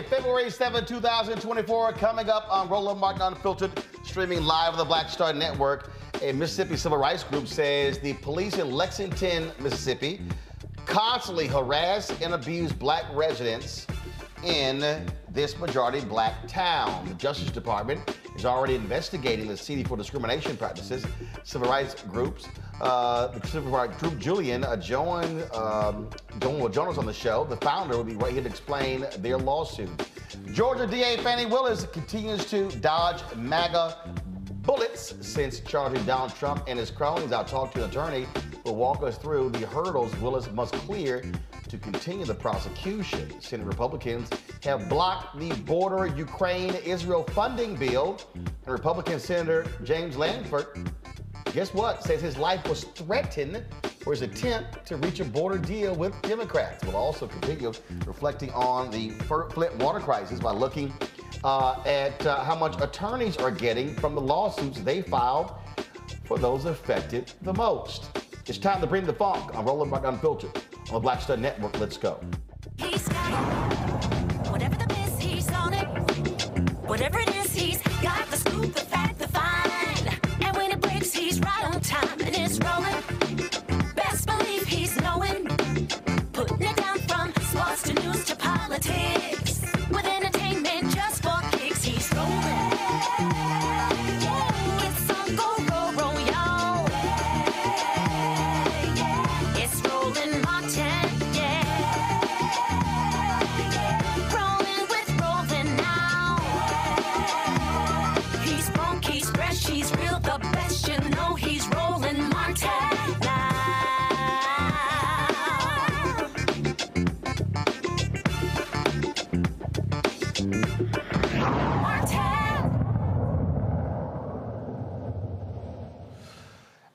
February 7, 2024, coming up on Roland Martin Unfiltered, streaming live on the Black Star Network. A Mississippi civil rights group says the police in Lexington, Mississippi, constantly harass and abuse black residents in this majority black town. The Justice Department is already investigating the CD for discrimination practices. Civil rights groups, uh, the civil rights group Julian, uh, Joan, um, Joan on the show. The founder will be right here to explain their lawsuit. Georgia DA Fani Willis continues to dodge MAGA bullets since charging Donald Trump and his cronies. I'll talk to an attorney who will walk us through the hurdles Willis must clear to continue the prosecution. Senate Republicans have blocked the border Ukraine Israel funding bill. And Republican Senator James Lankford, guess what, says his life was threatened for his attempt to reach a border deal with Democrats. We'll also continue reflecting on the Flint water crisis by looking uh, at uh, how much attorneys are getting from the lawsuits they filed for those affected the most. It's time to bring the funk on Rolling Rock Unfiltered on the Black Star Network. Let's go. He's got it. Whatever the miss, he's on it. Whatever it is, he's got the scoop, the fact, the. And when it breaks, he's right on time and it's rolling.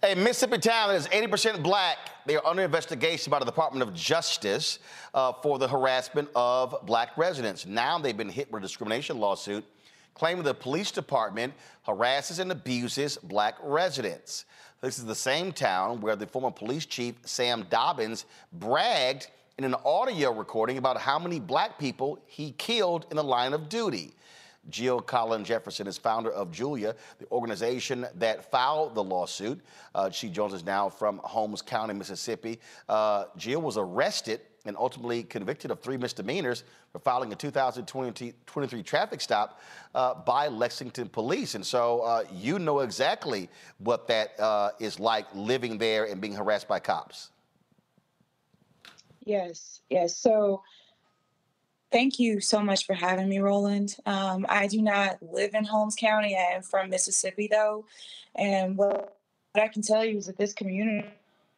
A Mississippi town that is 80% black. They are under investigation by the Department of Justice uh, for the harassment of black residents. Now they've been hit with a discrimination lawsuit claiming the police department harasses and abuses black residents. This is the same town where the former police chief, Sam Dobbins, bragged in an audio recording about how many black people he killed in the line of duty. Jill Collen Jefferson is founder of Julia, the organization that filed the lawsuit. Uh, she joins us now from Holmes County, Mississippi. Uh, Jill was arrested and ultimately convicted of three misdemeanors for filing a 2023 traffic stop uh, by Lexington police. And so uh, you know exactly what that uh, is like living there and being harassed by cops. Yes, yes. So thank you so much for having me, Roland. Um, I do not live in Holmes County. I am from Mississippi, though. And what, I can tell you is that this community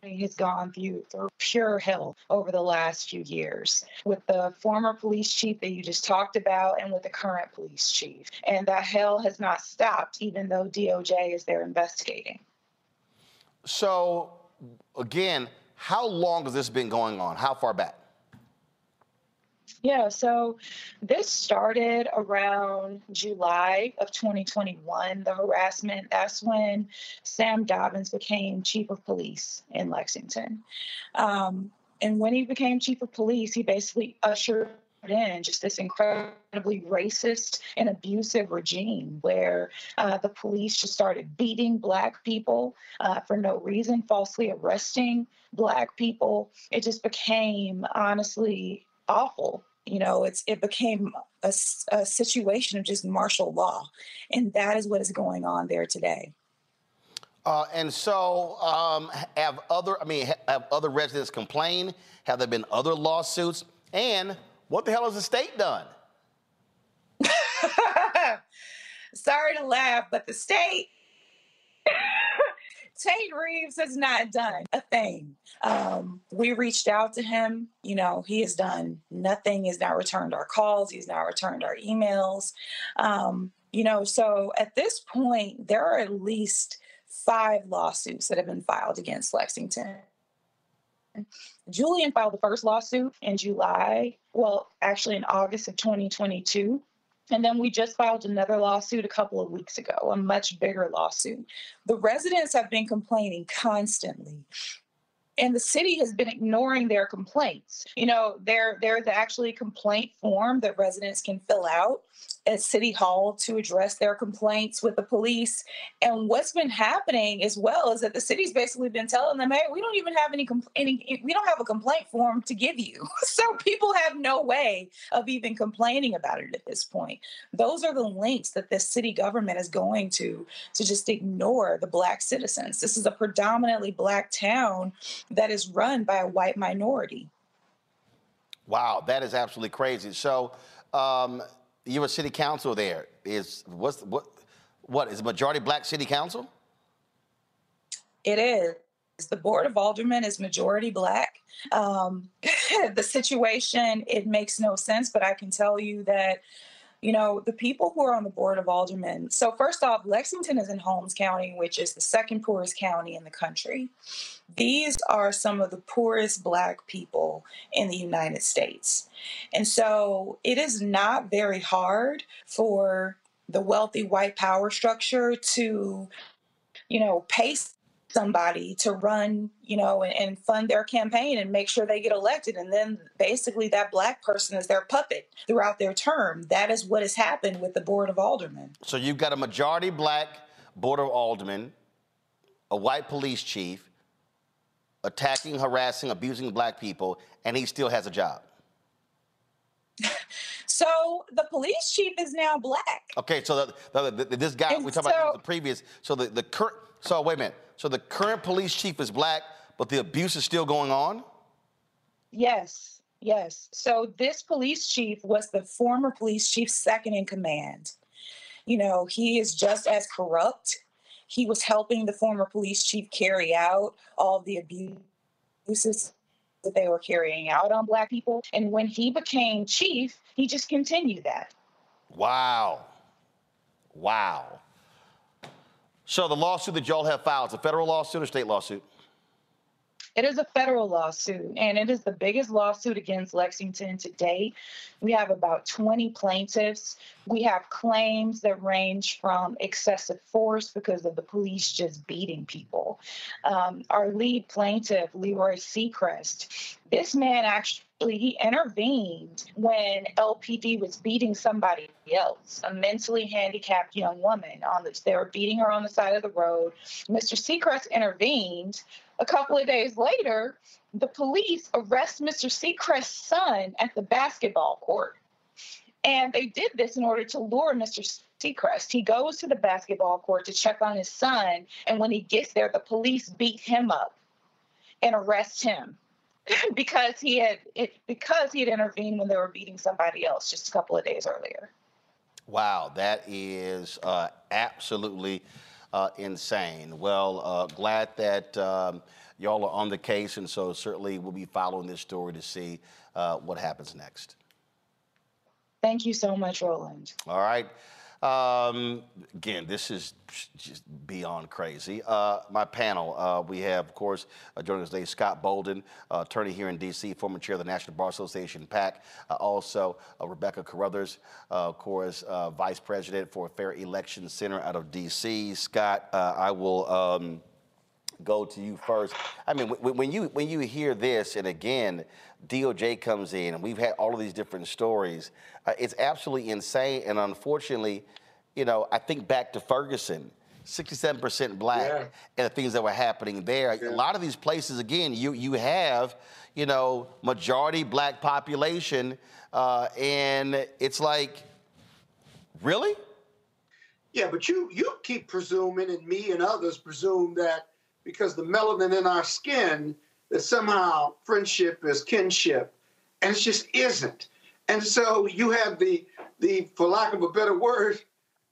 has gone through, through pure hell over the last few years with the former police chief that you just talked about and with the current police chief. And that hell has not stopped, even though DOJ is there investigating. So, again, how long has this been going on? How far back? Yeah, so this started around July of 2021, the harassment. That's when Sam Dobbins became chief of police in Lexington. Um, and when he became chief of police, he basically ushered in just this incredibly racist and abusive regime where uh, the police just started beating black people uh, for no reason, falsely arresting black people. It just became honestly awful. You know, it's it became a, a situation of just martial law, and that is what is going on there today. Uh, and so, um, have other I mean, have other residents complained? Have there been other lawsuits? And what the hell has the state done? Sorry to laugh, but the state Tate Reeves has not done a thing. Um, we reached out to him. You know, he has done nothing. He's not returned our calls. He's not returned our emails. Um, you know, so at this point, there are at least five lawsuits that have been filed against Lexington. Julian filed the first lawsuit in July, well, actually in August of 2022. And then we just filed another lawsuit a couple of weeks ago, a much bigger lawsuit. The residents have been complaining constantly and the city has been ignoring their complaints. You know, there there's actually a complaint form that residents can fill out at City Hall to address their complaints with the police. And what's been happening as well is that the city's basically been telling them, "Hey, we don't even have any, we don't have a complaint form to give you." so people have no way of even complaining about it at this point. Those are the links that the city government is going to to just ignore the black citizens. This is a predominantly black town that is run by a white minority. Wow, that is absolutely crazy. So, um, you're a city council there. Is what's what what is a majority black city council? It is. The board of aldermen is majority black. Um, the situation it makes no sense, but I can tell you that you know, the people who are on the board of aldermen. So, first off, Lexington is in Holmes County, which is the second poorest county in the country. These are some of the poorest Black people in the United States. And so, it is not very hard for the wealthy white power structure to, you know, pay somebody to run, you know, and, and, fund their campaign and make sure they get elected. And then basically that black person is their puppet throughout their term. That is what has happened with the Board of Aldermen. So you've got a majority black Board of Aldermen, a white police chief attacking, harassing, abusing black people, and he still has a job. So the police chief is now black. Okay, so the, the, the, this guy and we talked so, about the previous. So the, the current. So wait a minute. So the current police chief is black, but the abuse is still going on? Yes, yes. So this police chief was the former police chief second in command. You know, he is just as corrupt. He was helping the former police chief carry out all the abuses that they were carrying out on black people. And when he became chief, he just continued that. Wow. Wow. So the lawsuit that y'all have filed, is a federal lawsuit or state lawsuit? It is a federal lawsuit, and it is the biggest lawsuit against Lexington to date. We have about 20 plaintiffs. We have claims that range from excessive force because of the police just beating people. Um, our lead plaintiff, Leroy Seacrest, this man actually he intervened when LPD was beating somebody else, a mentally handicapped young woman. On the, they were beating her on the side of the road. Mr. Seacrest intervened. A couple of days later, the police arrest Mr. Seacrest's son at the basketball court. And they did this in order to lure Mr. Seacrest. He goes to the basketball court to check on his son. And when he gets there, the police beat him up and arrest him because he had it because he had intervened when they were beating somebody else just a couple of days earlier. Wow, that is uh, absolutely uh, insane. Well, uh, glad that um, y'all are on the case, and so certainly we'll be following this story to see uh, what happens next. Thank you so much, Roland. All right. Um, again, this is just beyond crazy. Uh, my panel, uh, we have, of course, uh, joining us today, Scott Bolden, uh, attorney here in D.C., former chair of the National Bar Association, PAC. Uh, also, uh, Rebecca Carruthers, of course, vice president for Fair Election Center out of D.C. Scott, I will. Um, go to you first. I mean, when you when you hear this, and again, DOJ comes in, and we've had all of these different stories. Uh, it's absolutely insane, and unfortunately, you know, I think back to Ferguson. 67% black yeah. and the things that were happening there. Yeah. A lot of these places, again, you you have, you know, majority black population, uh, and it's like, really? Yeah, but you you keep presuming, and me and others presume that because the melanin in our skin that somehow friendship is kinship, and it just isn't. And so you have the the for lack of a better word,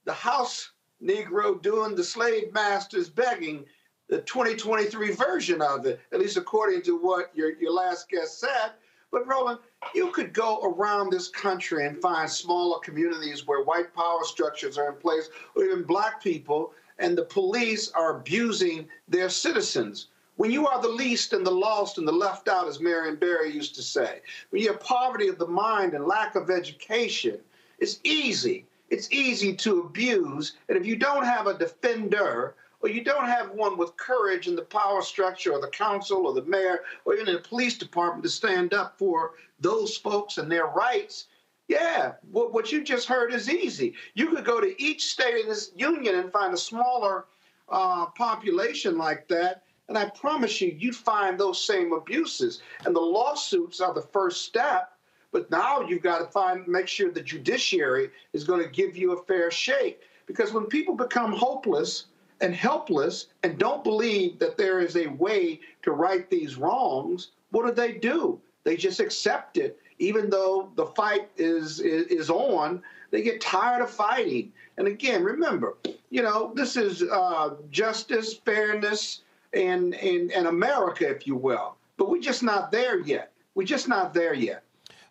the house Negro doing the slave masters begging, the 2023 version of it, at least according to what your, your last guest said. But Roland, you could go around this country and find smaller communities where white power structures are in place, or even black people, and the police are abusing their citizens. When you are the least and the lost and the left out, as Marion Barry used to say, when you have poverty of the mind and lack of education, it's easy. It's easy to abuse. And if you don't have a defender, or you don't have one with courage in the power structure or the council or the mayor or even in the police department to stand up for those folks and their rights, yeah, what, what you just heard is easy. You could go to each state in this union and find a smaller uh, population like that and I promise you, you'd find those same abuses. And the lawsuits are the first step. But now you've got to find, make sure the judiciary is going to give you a fair shake. Because when people become hopeless and helpless and don't believe that there is a way to right these wrongs, what do they do? They just accept it, even though the fight is is, is on. They get tired of fighting. And again, remember, you know, this is uh, justice, fairness, and, and, and America, if you will. But we're just not there yet. We're just not there yet.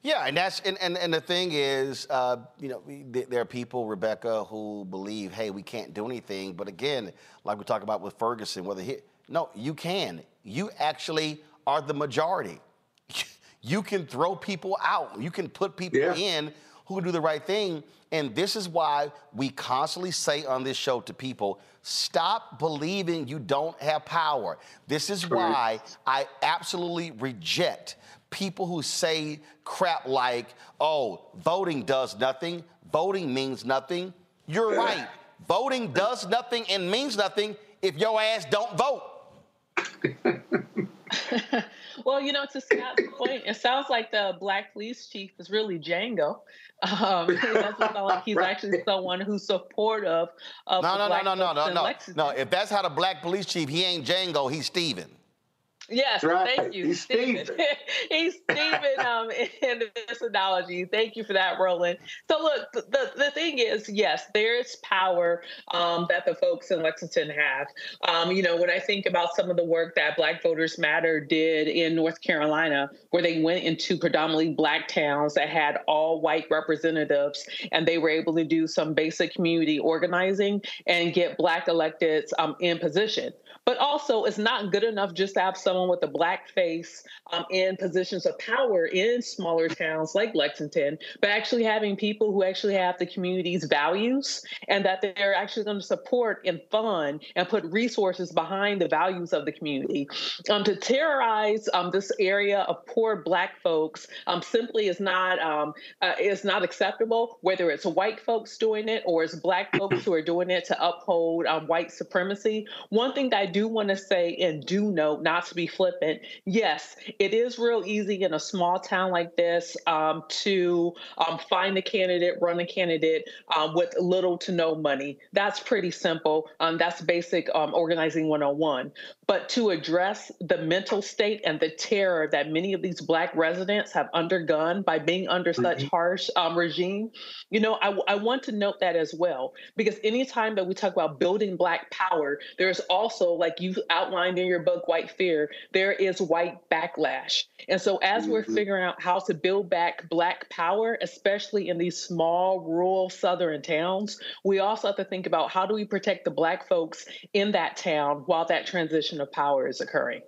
Yeah, and that's and, and, and the thing is, uh, you know, there are people, Rebecca, who believe, hey, we can't do anything. But again, like we talk about with Ferguson, whether he, no, you can. You actually are the majority. you can throw people out. You can put people yeah. in who do the right thing. And this is why we constantly say on this show to people stop believing you don't have power. This is why I absolutely reject people who say crap like, oh, voting does nothing, voting means nothing. You're right. Voting does nothing and means nothing if your ass don't vote. well, you know, to Scott's point, it sounds like the black police chief is really Django. Um, it doesn't sound like he's right. actually someone who's supportive of no, no, no, no, no, no, no, no. If that's how the black police chief, he ain't Django, he's Steven. Yes, right. thank you, He's Steven. He's Steven um, in this analogy. Thank you for that, Roland. So look, the, the thing is, yes, there is power um, that the folks in Lexington have. Um, you know, when I think about some of the work that Black Voters Matter did in North Carolina, where they went into predominantly black towns that had all white representatives, and they were able to do some basic community organizing and get black electeds um, in position. But also, it's not good enough just to have someone with a black face um, in positions of power in smaller towns like Lexington, but actually having people who actually have the community's values and that they're actually going to support and fund and put resources behind the values of the community. Um, to terrorize um, this area of poor black folks um, simply is not um, uh, is not acceptable, whether it's white folks doing it or it's black folks who are doing it to uphold um, white supremacy. One thing I do want to say and do note, not to be flippant, yes, it is real easy in a small town like this um, to um, find a candidate, run a candidate um, with little to no money. That's pretty simple. Um, that's basic um, organizing 101. But to address the mental state and the terror that many of these Black residents have undergone by being under mm-hmm. such harsh um, regime, you know, I, I want to note that as well. Because anytime that we talk about building Black power, there's also, like you outlined in your book, White Fear, there is white backlash. And so as mm-hmm. we're figuring out how to build back Black power, especially in these small, rural, southern towns, we also have to think about how do we protect the Black folks in that town while that transition of power is occurring.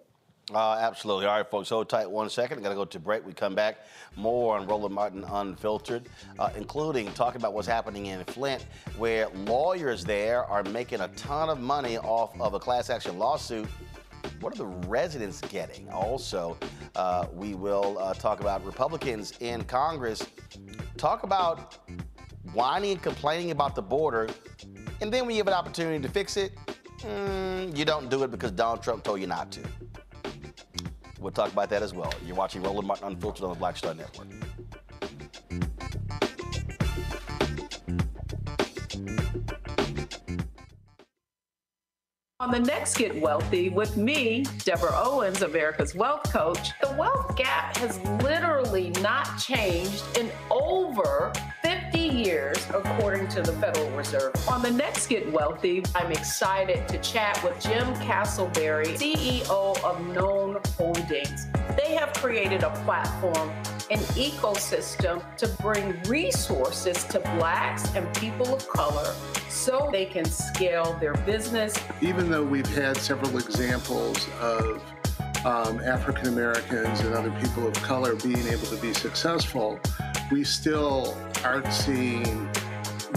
Uh, absolutely. All right, folks, hold tight one second. I got to go to break. We come back more on Roland Martin Unfiltered, uh, including talking about what's happening in Flint, where lawyers there are making a ton of money off of a class action lawsuit. What are the residents getting? Also, uh, we will uh, talk about Republicans in Congress. Talk about whining and complaining about the border, and then when you have an opportunity to fix it, mm, you don't do it because Donald Trump told you not to. We'll talk about that as well. You're watching Roland Martin Unfiltered on the Black Star Network. On the next Get Wealthy with me, Deborah Owens, America's Wealth Coach, the wealth gap has literally not changed in over 50 years, according to the Federal Reserve. On the next Get Wealthy, I'm excited to chat with Jim Casselberry, CEO of Known Holdings. They have created a platform an ecosystem to bring resources to Blacks and people of color so they can scale their business. Even though we've had several examples of um, African Americans and other people of color being able to be successful, we still aren't seeing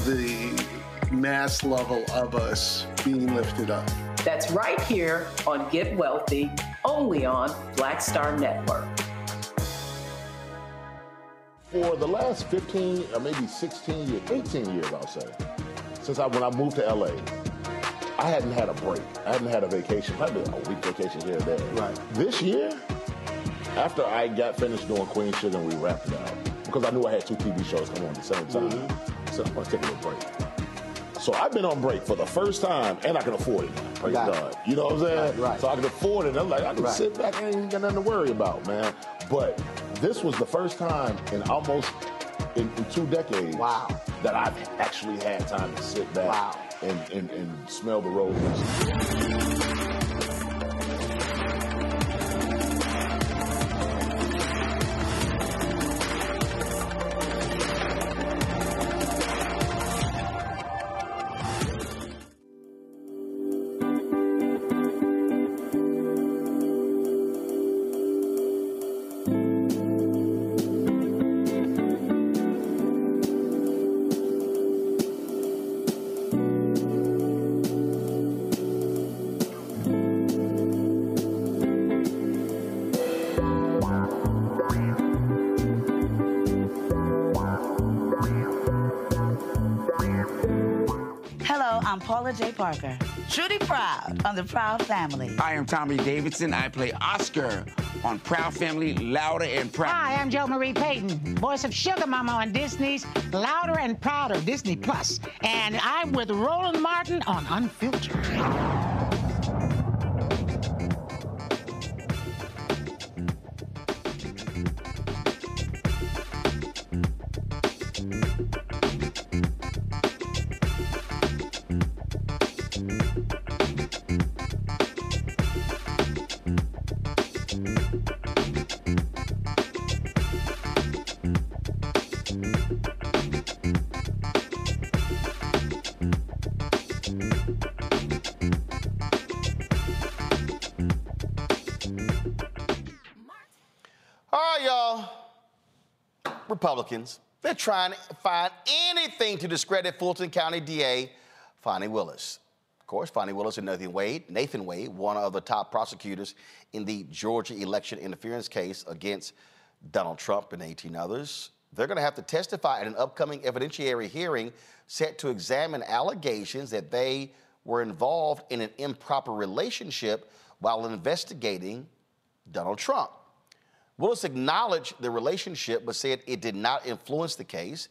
the mass level of us being lifted up. That's right here on Get Wealthy, only on Black Star Network for the last 15 or maybe 16 years, 18 years, I'll say, since I when I moved to LA, I hadn't had a break. I hadn't had a vacation, I probably a week vacation here and there. Right. This year, after I got finished doing Queen Sugar and we wrapped it out, because I knew I had two TV shows coming on at the same time, mm-hmm. I said, I'm to take a little break. So I've been on break for the first time, and I can afford it now. Praise God. You know what I'm saying? Right, right. So I can afford it. I'm like, I can right. sit back. I ain't got nothing to worry about, man. But this was the first time in almost in, in two decades wow. that I've actually had time to sit back wow. and, and, and smell the roses. Parker. Truly proud on the Proud Family. I am Tommy Davidson. I play Oscar on Proud Family, Louder and Proud. Hi, I'm Jo Marie Payton, voice of Sugar Mama on Disney's Louder and Prouder Disney Plus, and I'm with Roland Martin on Unfiltered. Republicans, they're trying to find anything to discredit Fulton County DA Fani Willis. Of course, Fani Willis and Nathan Wade, Nathan Wade, one of the top prosecutors in the Georgia election interference case against Donald Trump and 18 others. They're going to have to testify at an upcoming evidentiary hearing set to examine allegations that they were involved in an improper relationship while investigating Donald Trump. Willis acknowledged the relationship but said it did not influence the case.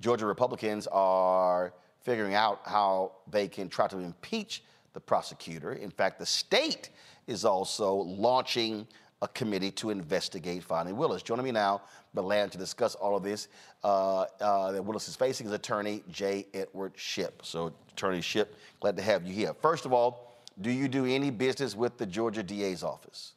Georgia Republicans are figuring out how they can try to impeach the prosecutor. In fact, the state is also launching a committee to investigate Fani Willis. Joining me now, Milan, to discuss all of this uh, uh, that Willis is facing is attorney J. Edward Shipp. So, Attorney Shipp, glad to have you here. First of all, do you do any business with the Georgia DA's office?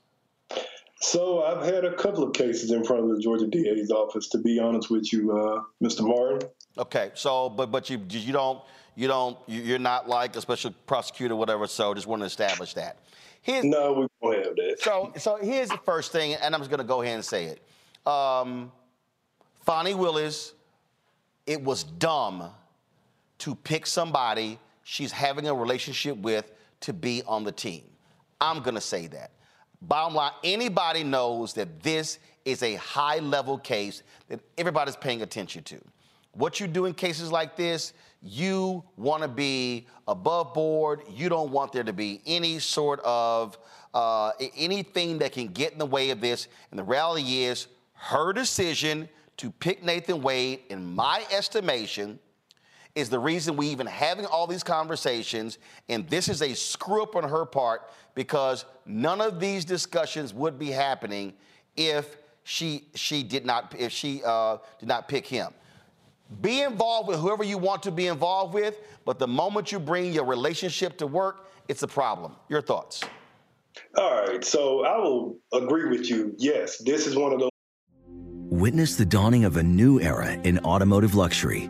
So I've had a couple of cases in front of the Georgia DA's office. To be honest with you, uh, Mr. Martin. Okay, so but but you you don't you don't you're not like a special prosecutor, whatever. So just want to establish that. Here's, no, we don't have that. So so here's the first thing, and I'm just gonna go ahead and say it. Um, Fani Willis, it was dumb to pick somebody she's having a relationship with to be on the team. I'm gonna say that. Bottom line, anybody knows that this is a high level case that everybody's paying attention to. What you do in cases like this, you want to be above board. You don't want there to be any sort of uh, anything that can get in the way of this. And the reality is, her decision to pick Nathan Wade, in my estimation, is the reason we even having all these conversations. And this is a screw up on her part because none of these discussions would be happening if she she did not if she uh, did not pick him. Be involved with whoever you want to be involved with, but the moment you bring your relationship to work, it's a problem. Your thoughts? All right, so I will agree with you. Yes, this is one of those. Witness the dawning of a new era in automotive luxury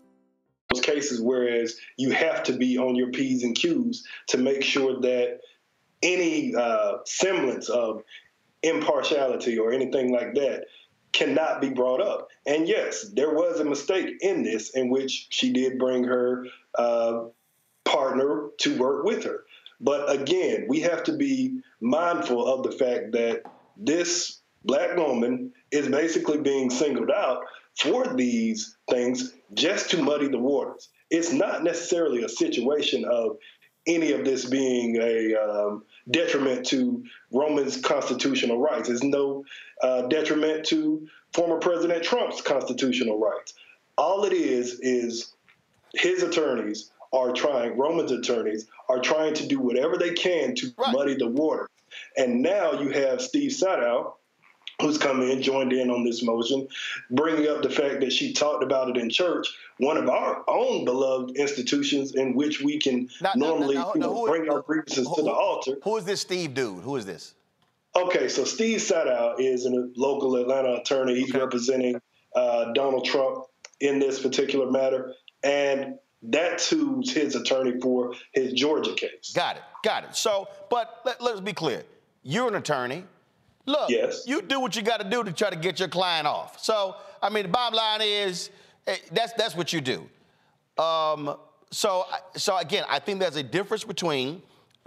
those cases, whereas you have to be on your P's and Q's to make sure that any uh, semblance of impartiality or anything like that cannot be brought up. And yes, there was a mistake in this in which she did bring her uh, partner to work with her. But again, we have to be mindful of the fact that this black woman is basically being singled out for these things just to muddy the waters. It's not necessarily a situation of any of this being a um, detriment to Roman's constitutional rights. There's no uh, detriment to former President Trump's constitutional rights. All it is is his attorneys are trying, Roman's attorneys are trying to do whatever they can to right. muddy the water. And now you have Steve Sadow, who's come in, joined in on this motion, bringing up the fact that she talked about it in church, one of our own beloved institutions in which we can now, normally now, know, bring our grievances who, to the altar. Who is this Steve dude? Who is this? Okay, so Steve Sadow is a local Atlanta attorney. He's okay. representing uh, Donald Trump in this particular matter, and that's who's his attorney for his Georgia case. Got it, got it. So, but let, let's be clear: you're an attorney. Look, yes. you do what you got to do to try to get your client off. So, I mean, the bottom line is eh, that's that's what you do. Um, so, so again, I think there's a difference between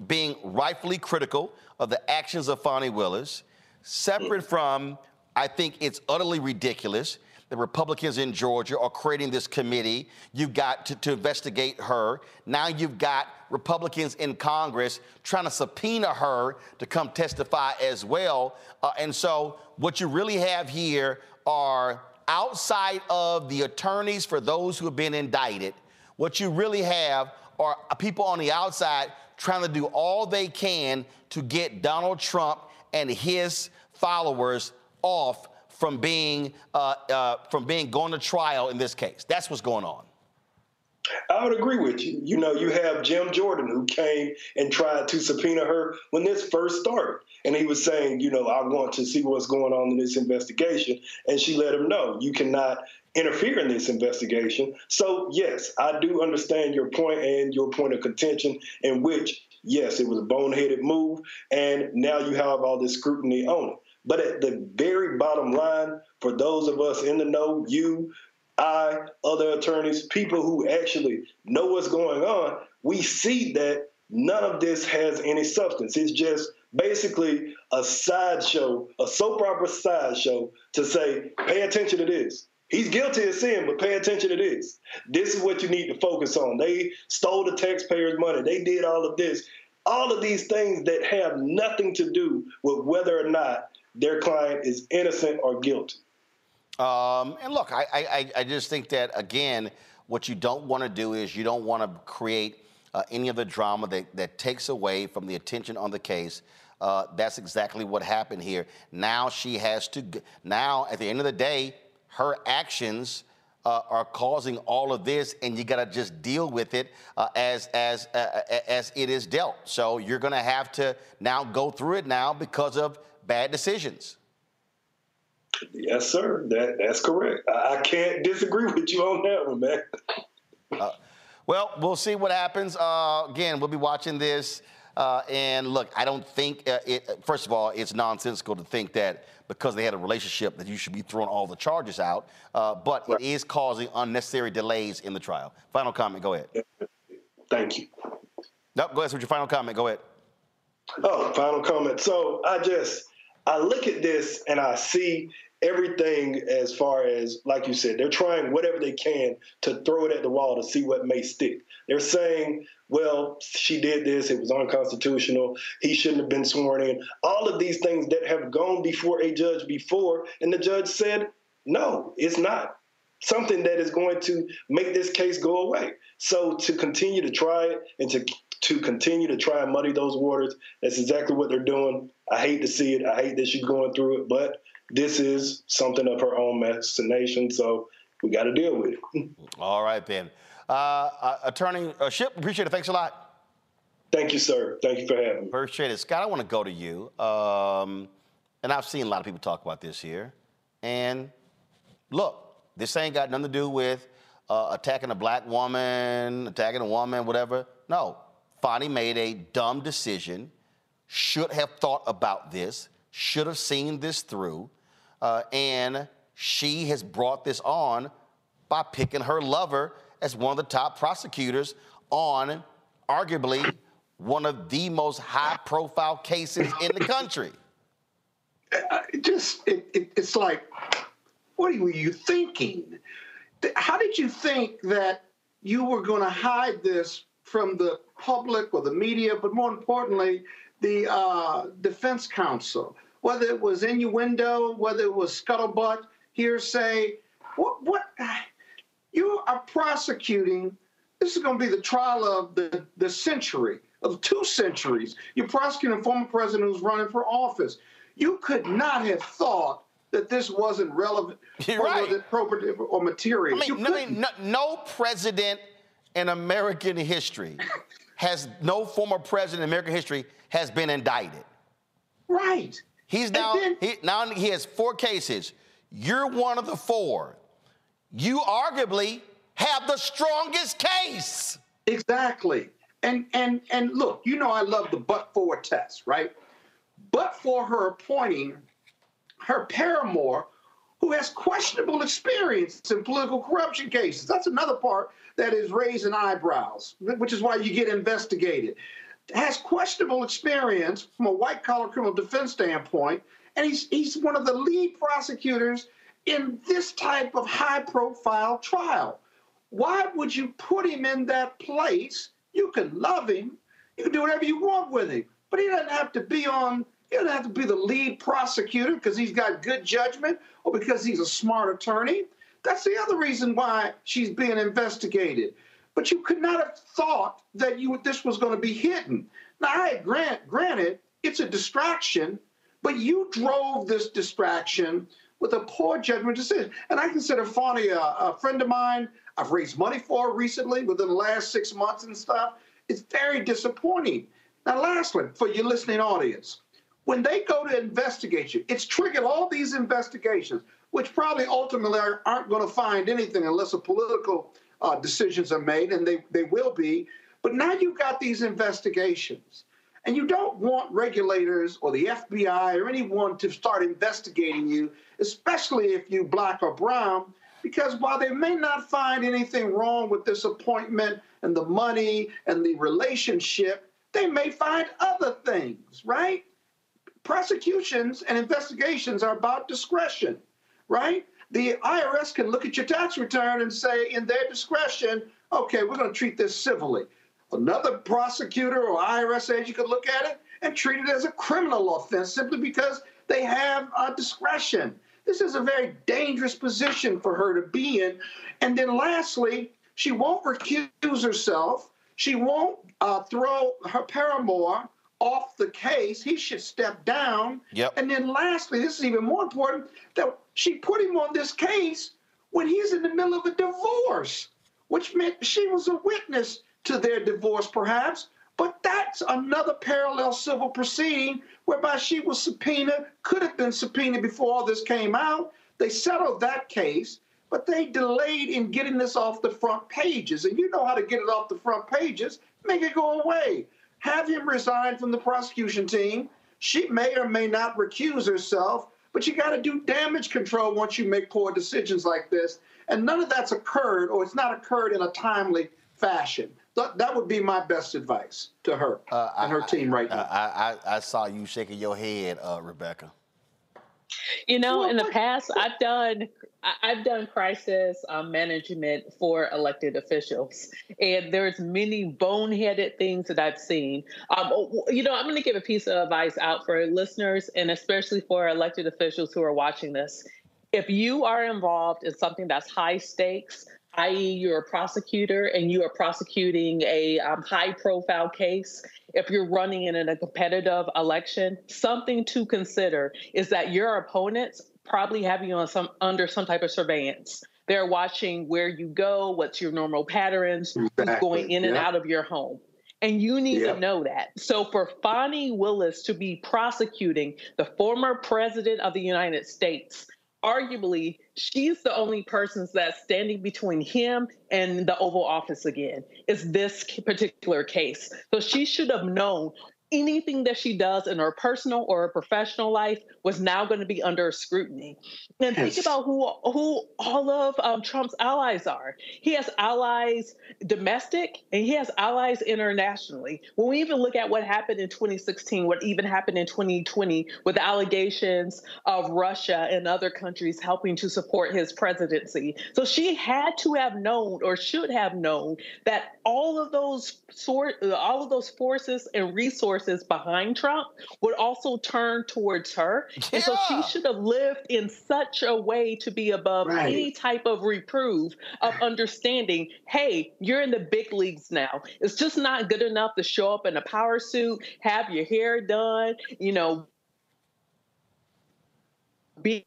being rightfully critical of the actions of Fani Willis, separate mm. from I think it's utterly ridiculous the Republicans in Georgia are creating this committee. You've got to, to investigate her. Now you've got Republicans in Congress trying to subpoena her to come testify as well. Uh, and so what you really have here are outside of the attorneys for those who have been indicted, what you really have are people on the outside trying to do all they can to get Donald Trump and his followers off from being uh, uh, from being going to trial in this case. That's what's going on. I would agree with you. You know, you have Jim Jordan who came and tried to subpoena her when this first started. And he was saying, you know, I want to see what's going on in this investigation. And she let him know, you cannot interfere in this investigation. So, yes, I do understand your point and your point of contention, in which, yes, it was a boneheaded move. And now you have all this scrutiny on it. But at the very bottom line, for those of us in the know, you, I, other attorneys, people who actually know what's going on, we see that none of this has any substance. It's just basically a sideshow, a soap opera sideshow to say, pay attention to this. He's guilty of sin, but pay attention to this. This is what you need to focus on. They stole the taxpayers' money. They did all of this. All of these things that have nothing to do with whether or not their client is innocent or guilty. Um, and look, I, I, I just think that, again, what you don't want to do is you don't want to create uh, any of the drama that, that takes away from the attention on the case. Uh, that's exactly what happened here. Now she has to, now at the end of the day, her actions uh, are causing all of this, and you got to just deal with it uh, as as uh, as it is dealt. So you're going to have to now go through it now because of bad decisions. Yes, sir. That that's correct. I, I can't disagree with you on that one, man. Uh, well, we'll see what happens. Uh, again, we'll be watching this. Uh, and look, I don't think uh, it. First of all, it's nonsensical to think that because they had a relationship that you should be throwing all the charges out. Uh, but right. it is causing unnecessary delays in the trial. Final comment. Go ahead. Thank you. Nope. Go ahead with your final comment. Go ahead. Oh, final comment. So I just I look at this and I see everything as far as, like you said, they're trying whatever they can to throw it at the wall to see what may stick. They're saying, well, she did this, it was unconstitutional, he shouldn't have been sworn in. All of these things that have gone before a judge before, and the judge said, no, it's not something that is going to make this case go away. So to continue to try it and to to continue to try and muddy those waters. That's exactly what they're doing. I hate to see it. I hate that she's going through it, but this is something of her own machination, so we got to deal with it. All right, Ben. Uh, uh, Attorney uh, Shipp, appreciate it. Thanks a lot. Thank you, sir. Thank you for having me. Appreciate it. Scott, I want to go to you. Um, and I've seen a lot of people talk about this here. And look, this ain't got nothing to do with uh, attacking a black woman, attacking a woman, whatever. No, Fani made a dumb decision, should have thought about this, should have seen this through. Uh, and she has brought this on by picking her lover as one of the top prosecutors on arguably one of the most high profile cases in the country. Uh, just, it, it, it's like, what were you thinking? How did you think that you were going to hide this from the public or the media, but more importantly, the uh, defense counsel? Whether it was innuendo, whether it was scuttlebutt, hearsay, what, what, you are prosecuting, this is going to be the trial of the, the century, of two centuries. You're prosecuting a former president who's running for office. You could not have thought that this wasn't relevant You're or, right. appropriate or material. I mean, I mean no, no president in American history has, no former president in American history has been indicted. Right. He's now, then, he, now he has four cases. You're one of the four. You arguably have the strongest case. Exactly. And and and look, you know I love the but for test, right? But for her appointing her paramour, who has questionable experience in political corruption cases. That's another part that is raising eyebrows, which is why you get investigated. Has questionable experience from a white collar criminal defense standpoint, and he's he's one of the lead prosecutors in this type of high profile trial. Why would you put him in that place? You can love him, you can do whatever you want with him, but he doesn't have to be on, he doesn't have to be the lead prosecutor because he's got good judgment or because he's a smart attorney. That's the other reason why she's being investigated. But you could not have thought that you this was going to be hidden. Now, I grant, granted, it's a distraction, but you drove this distraction with a poor judgment decision. And I consider Fani a, a friend of mine. I've raised money for her recently within the last six months and stuff. It's very disappointing. Now, lastly, for your listening audience, when they go to investigate you, it's triggered all these investigations, which probably ultimately aren't going to find anything unless political uh, decisions are made, and they, they will be. But now you've got these investigations. And you don't want regulators or the FBI or anyone to start investigating you, especially if you black or brown, because while they may not find anything wrong with this appointment and the money and the relationship, they may find other things, right? Prosecutions and investigations are about discretion, right? The IRS can look at your tax return and say, in their discretion, okay, we're going to treat this civilly. Another prosecutor or IRS agent could look at it and treat it as a criminal offense simply because they have uh, discretion. This is a very dangerous position for her to be in. And then lastly, she won't recuse herself. She won't uh, throw her paramour off the case. He should step down. Yep. And then lastly, this is even more important, that she put him on this case when he's in the middle of a divorce, which meant she was a witness to their divorce, perhaps. But that's another parallel civil proceeding whereby she was subpoenaed, could have been subpoenaed before all this came out. They settled that case, but they delayed in getting this off the front pages. And you know how to get it off the front pages, make it go away. Have him resign from the prosecution team. She may or may not recuse herself, but you got to do damage control once you make poor decisions like this. And none of that's occurred, or it's not occurred in a timely fashion. That, that would be my best advice to her Uh, and her team right now. I, I, I saw you shaking your head, uh, Rebecca. You know, in the past, I've done I've done crisis um, management for elected officials, and there's many boneheaded things that I've seen. Um, you know, I'm going to give a piece of advice out for listeners, and especially for elected officials who are watching this. If you are involved in something that's high stakes, i.e., you're a prosecutor and you are prosecuting a um, high profile case, if you're running in a competitive election, something to consider is that your opponents probably have you on some under some type of surveillance. They're watching where you go, what's your normal patterns, who's going in and out of your home. And you need Yeah. to know that. So for Fani Willis to be prosecuting the former president of the United States, arguably she's the only person that's standing between him and the Oval Office again. Is this particular case? So she should have known anything that she does in her personal or her professional life was now going to be under scrutiny. And yes. think about who who all of um, Trump's allies are. He has allies domestic and he has allies internationally. When we even look at what happened in 2016, what even happened in 2020 with allegations of Russia and other countries helping to support his presidency. So she had to have known or should have known that all of those sort all of those forces and resources behind Trump would also turn towards her. Yeah. And so she should have lived in such a way to be above right. any type of reprove of understanding, hey, you're in the big leagues now. It's just not good enough to show up in a power suit, have your hair done, you know, be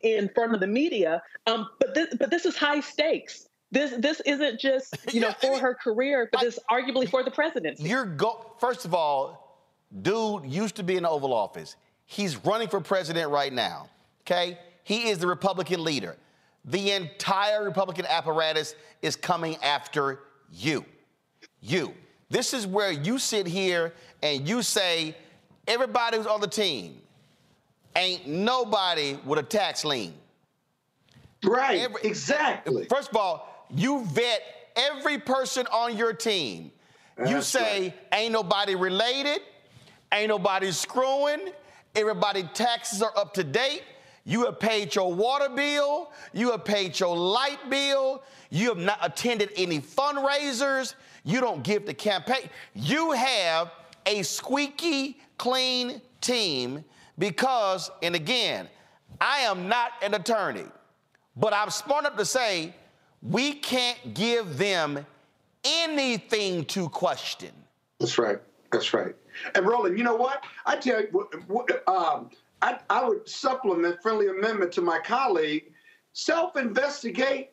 in front of the media. Um, but this, but this is high stakes. This this isn't just you know for her career, but this arguably for the presidency. You're go first of all, dude used to be in the Oval Office. He's running for president right now. Okay, he is the Republican leader. The entire Republican apparatus is coming after you. You. This is where you sit here and you say, everybody who's on the team, ain't nobody with a tax lien. Right, Every, exactly. First of all, you vet every person on your team. That's you say, right. ain't nobody related, ain't nobody screwing, everybody taxes are up to date. You have paid your water bill, you have paid your light bill, you have not attended any fundraisers, you don't give the campaign. You have a squeaky clean team because, and again, I am not an attorney, but I'm smart enough to say we can't give them anything to question. That's right. That's right. And Roland, you know what? I tell you, um, I, I would supplement friendly amendment to my colleague. Self-investigate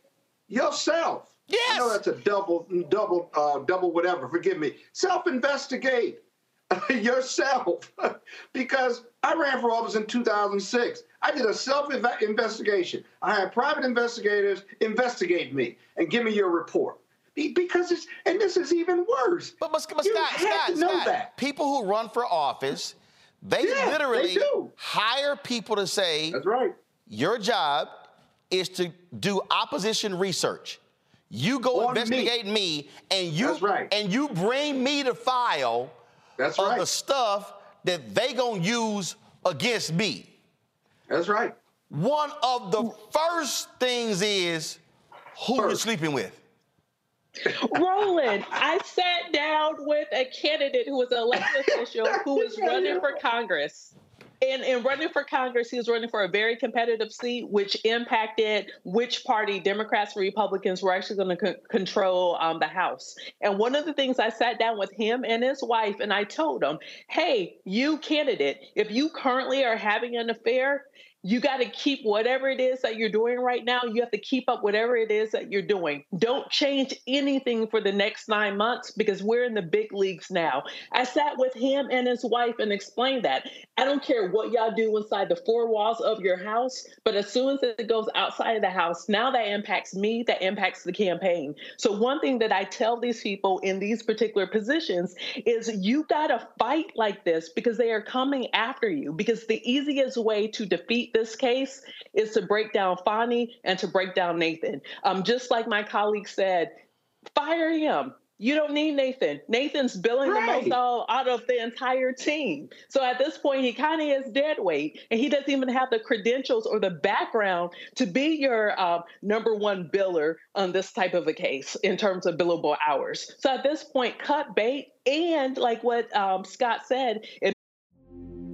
yourself. Yes. I know that's a double, double, uh, double whatever. Forgive me. Self-investigate yourself because I ran for office in 2006. I did a self investigation. I had private investigators investigate me and give me your report. Because it's, and this is even worse. But, but, but Scott, Scott, Scott, that. people who run for office, they yeah, literally they hire people to say, That's right. Your job is to do opposition research. You go On investigate me. me, and you right. and you bring me the file That's of right. the stuff that they gonna use against me. That's right. One of the first things is who you you're sleeping with. Roland, I sat down with a candidate who was an elected official who was running for Congress. And in running for Congress, he was running for a very competitive seat, which impacted which party, Democrats or Republicans, were actually going to c- control um, the House. And one of the things I sat down with him and his wife, and I told him, hey, you candidate, if you currently are having an affair, you got to keep whatever it is that you're doing right now. You have to keep up whatever it is that you're doing. Don't change anything for the next nine months because we're in the big leagues now. I sat with him and his wife and explained that. I don't care what y'all do inside the four walls of your house, but as soon as it goes outside of the house, now that impacts me, that impacts the campaign. So, one thing that I tell these people in these particular positions is you got to fight like this because they are coming after you. Because the easiest way to defeat this case is to break down Fani and to break down Nathan. Um, just like my colleague said, fire him. You don't need Nathan. Nathan's billing right. the most out, out of the entire team. So at this point, he kind of is dead weight, and he doesn't even have the credentials or the background to be your um, number one biller on this type of a case in terms of billable hours. So at this point, cut bait. And like what um, Scott said, it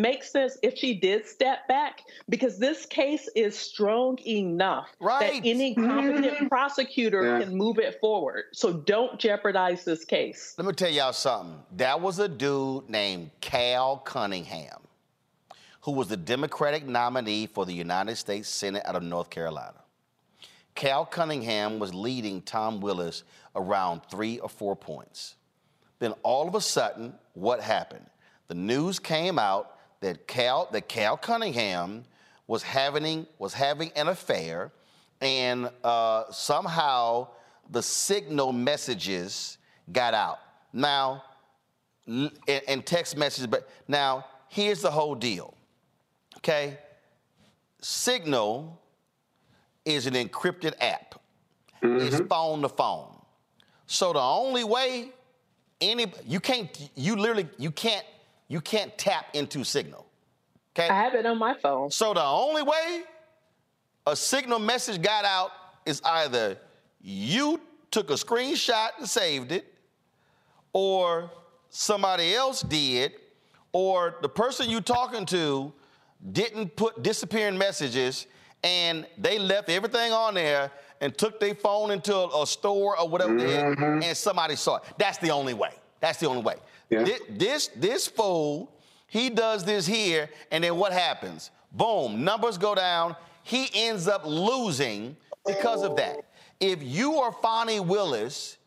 makes sense if she did step back because this case is strong enough right. that any competent mm-hmm. prosecutor yeah. can move it forward. So don't jeopardize this case. Let me tell y'all something. That was a dude named Cal Cunningham, who was the Democratic nominee for the United States Senate out of North Carolina. Cal Cunningham was leading Thom Tillis around three or four points. Then all of a sudden, what happened? The news came out that Cal that Cal Cunningham was having was having an affair, and uh, somehow the signal messages got out. Now, and, and text messages, but now here's the whole deal. Okay, Signal is an encrypted app. Mm-hmm. It's phone to phone. So the only way any you can't you literally you can't you can't tap into Signal. Okay? I have it on my phone. So the only way a Signal message got out is either you took a screenshot and saved it, or somebody else did, or the person you're talking to didn't put disappearing messages and they left everything on there and took their phone into a, a store or whatever mm-hmm. and somebody saw it. That's the only way. That's the only way. Yeah. This, this, this fool, he does this here, and then what happens? Boom, numbers go down. He ends up losing because of that. If you are Fani Willis,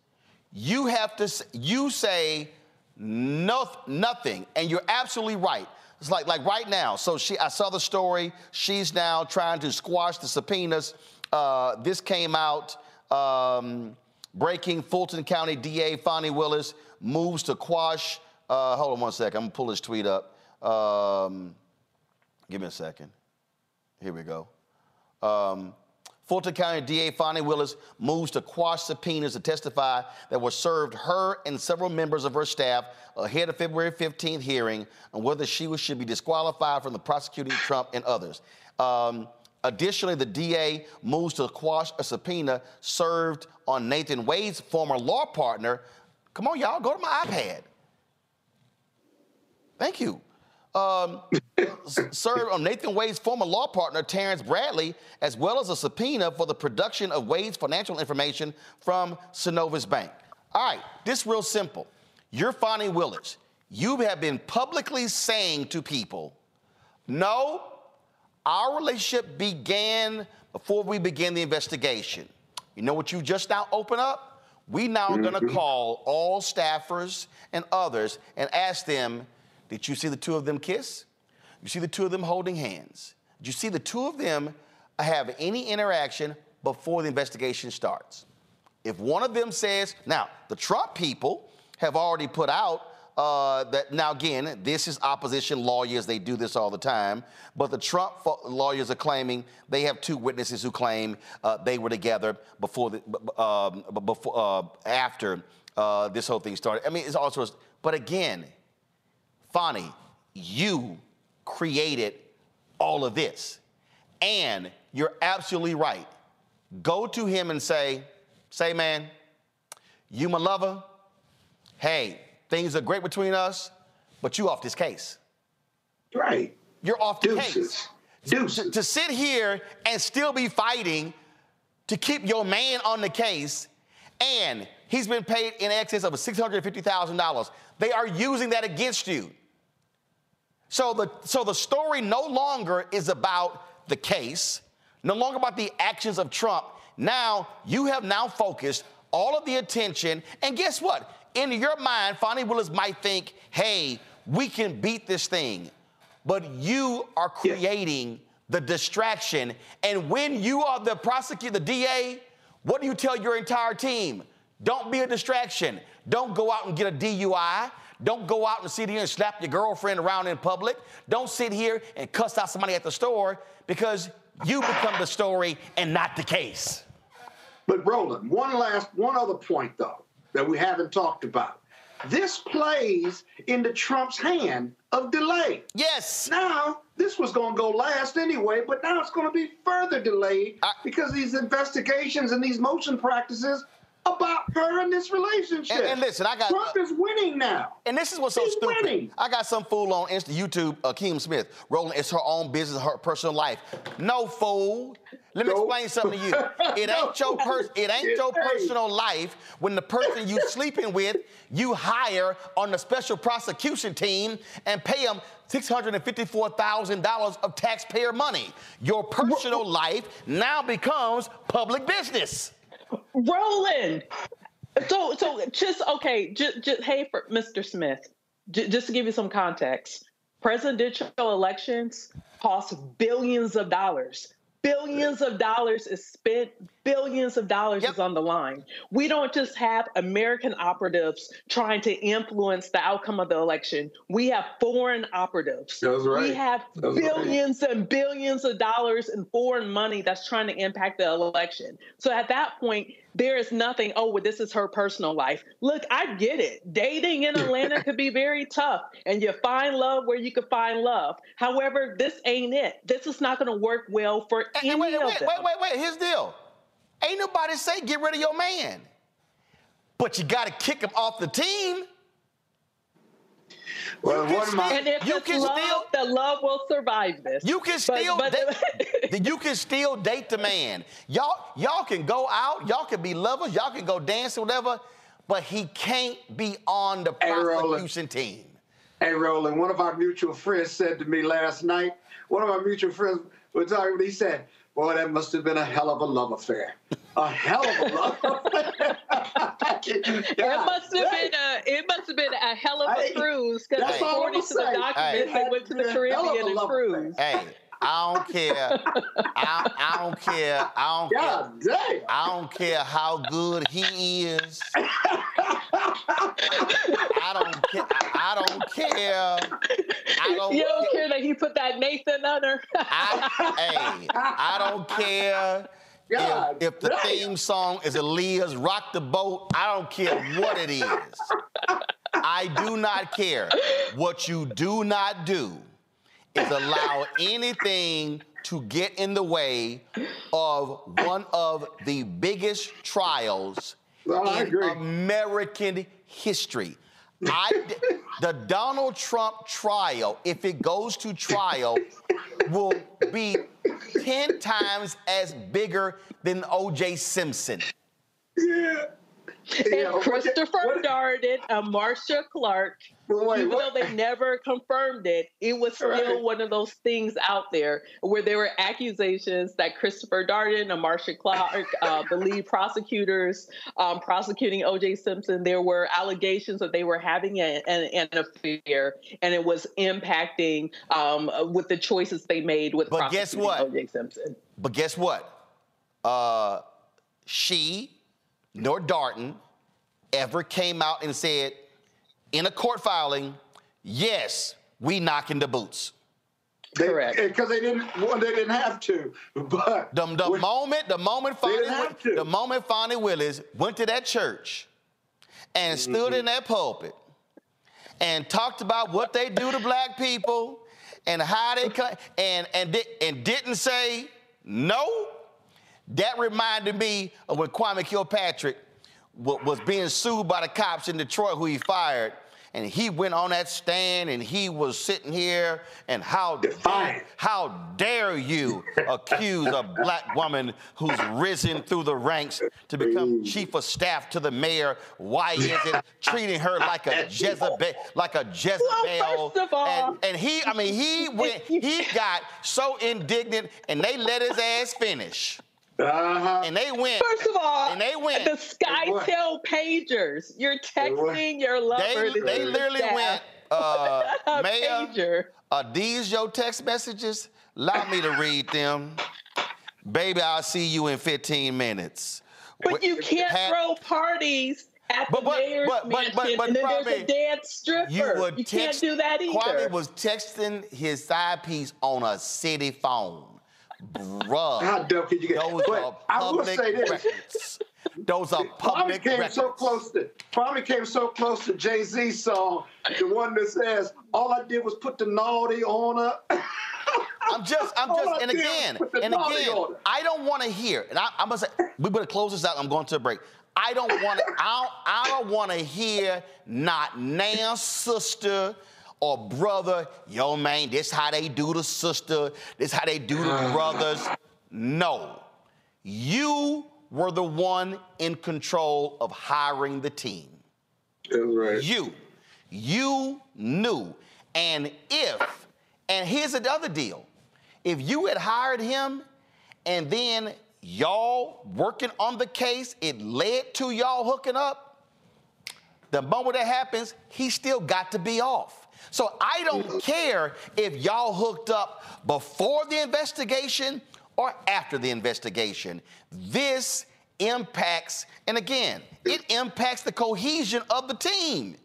you have to you say no, nothing, and you're absolutely right. It's like like right now. So she, I saw the story. She's now trying to squash the subpoenas. Uh, this came out. Um, breaking Fulton County DA Fani Willis moves to quash. Uh, hold on one second. I'm gonna pull his tweet up. Um, give me a second. Here we go. Um, Fulton County DA Fani Willis moves to quash subpoenas to testify that were served her and several members of her staff ahead of February 15th hearing on whether she should be disqualified from the prosecuting Trump and others. Um, additionally, the DA moves to quash a subpoena served on Nathan Wade's former law partner, Come on, y'all, go to my iPad. Thank you. Um, Nathan Wade's former law partner, Terrence Bradley, as well as a subpoena for the production of Wade's financial information from Synovus Bank. All right, this real simple. You're Fani Willis. You have been publicly saying to people, no, our relationship began before we began the investigation. You know what you just now open up? We now mm-hmm. going to call all staffers and others and ask them, did you see the two of them kiss? You see the two of them holding hands? Did you see the two of them have any interaction before the investigation starts? if one of them says, now, the Trump people have already put out uh, that now again, this is opposition lawyers. They do this all the time. But the Trump lawyers are claiming they have two witnesses who claim uh, they were together before the, um, before uh, after uh, this whole thing started. I mean, it's all also. But again, Fani, you created all of this, and you're absolutely right. Go to him and say, say, man, you my lover. Hey, things are great between us, but you off this case. Right. You're off the Deuces. case. Deuces. To, to sit here and still be fighting to keep your man on the case, and he's been paid in excess of $650,000. They are using that against you. So the, so the story no longer is about the case, no longer about the actions of Trump. Now you have now focused all of the attention, and guess what? In your mind, Fani Willis might think, hey, we can beat this thing. But you are creating yeah. the distraction. And when you are the prosecutor, the DA, what do you tell your entire team? Don't be a distraction. Don't go out and get a DUI. Don't go out and sit here and slap your girlfriend around in public. Don't sit here and cuss out somebody at the store because you become the story and not the case. But Roland, one last, one other point though that we haven't talked about. This plays into Trump's hand of delay. Yes. Now, this was going to go last anyway, but now it's going to be further delayed I, because these investigations and these motion practices about her and this relationship. And, and listen, I got Trump uh, is winning now. And this is what's so stupid. Winning. I got some fool on Insta, YouTube, Akeem Smith, rolling. It's her own business, her personal life. No fool. Let me nope. explain something to you. It ain't your pers- It ain't your personal life when the person you sleeping with you hire on the special prosecution team and pay them $654,000 of taxpayer money. Your personal life now becomes public business. Roland. So, so just okay. Just, just hey, for Mr. Smith. J- just to give you some context, presidential elections cost billions of dollars. Billions of dollars is spent billions of dollars yep. is on the line. We don't just have American operatives trying to influence the outcome of the election. We have foreign operatives. That's right. We have that's billions right. and billions of dollars in foreign money that's trying to impact the election. So at that point, there is nothing, oh, well, this is her personal life. Look, I get it. Dating in Atlanta could be very tough, and you find love where you can find love. However, this ain't it. This is not going to work well for and, any wait, of wait, them. Wait, wait, wait. Here's the deal. Ain't nobody say get rid of your man. But you got to kick him off the team. Well, you can, and if you can love, still the love will survive this. You can still but, but date, you can still date the man. Y'all y'all can go out, y'all can be lovers, y'all can go dance or whatever, but he can't be on the hey, prosecution Roland. team. Hey Roland, one of our mutual friends said to me last night. One of our mutual friends was talking. He said, Boy, that must have been a hell of a love affair. A hell of a love affair. it must have been a it must have been a hell of a cruise because according to the documents, they went to the Caribbean and cruised. Hey. I don't care. I, I, don't care. I don't God care. Damn. I don't care how good he is. I don't care. I, I don't care. I don't you don't care. care that he put that Nathan on her. I, hey, I don't care. God if, if the damn. theme song is Aaliyah's Rock the Boat, I don't care what it is. I do not care. What you do not do is allow anything to get in the way of one of the biggest trials Well, in. American history. I, the Donald Trump trial, if it goes to trial, will be 10 times as bigger than O.J. Simpson. Yeah. And Yeah, Christopher what- Darden uh, and Marcia Clark, Wait, even what- though they never confirmed it, it was still Right. one of those things out there where there were accusations that Christopher Darden and Marcia Clark, uh, the lead prosecutors um, prosecuting O.J. Simpson, there were allegations that they were having an, an, an affair, and it was impacting um, with the choices they made with But guess what? O.J. Simpson. But guess what? Uh, she, nor Darden ever came out and said in a court filing, yes, we knocking the boots. They, Correct. Because they didn't. Well, they didn't have to. But The, the when- moment, the moment Fani, didn't have Wi- to. the moment Fani Willis went to that church and stood Mm-hmm. in that pulpit and talked about what they do to black people and how they cut and and di- and didn't say no. That reminded me of when Kwame Kilpatrick wa- was being sued by the cops in Detroit, who he fired. And he went on that stand and he was sitting here and how dare, how dare you accuse a black woman who's risen through the ranks to become chief of staff to the mayor? Why is it treating her like a Jezebel, like a Jezebel? first of all- and, and he, I mean, he went, he got so indignant and they let his ass finish. Uh-huh. And they went. First of all, and they went. the SkyTel pagers. You're texting your lover. They, they literally staff. went, uh, A Mayor, pager. are these your text messages? Allow me to read them. Baby, I'll see you in 15 minutes. But you can't Had- throw parties at the But- but- mayor's but- but- mansion, but- but and then there's Kwame, a dance stripper. You would You can't do that either. Kwame was texting his side piece on a city phone. Bruh. How dumb could you get? Those But are I will say this. records. Those are public came records. so close to Kwame came so close to Jay Z's song, the one that says, "All I did was put the naughty on her." I'm just, I'm just, and again, and again. I don't want to hear, and I, I'm gonna say, we better close this out. I'm going to a break. I don't want to, I don't, I don't want to hear not now, sister or brother, yo man, this how they do the sister, this how they do the brothers. No, you were the one in control of hiring the team. Right. You, you knew. And if, and here's another deal if you had hired him and then y'all working on the case, it led to y'all hooking up, the moment that happens, he still got to be off. So I don't care if y'all hooked up before the investigation or after the investigation. This impacts, and again, it impacts the cohesion of the team.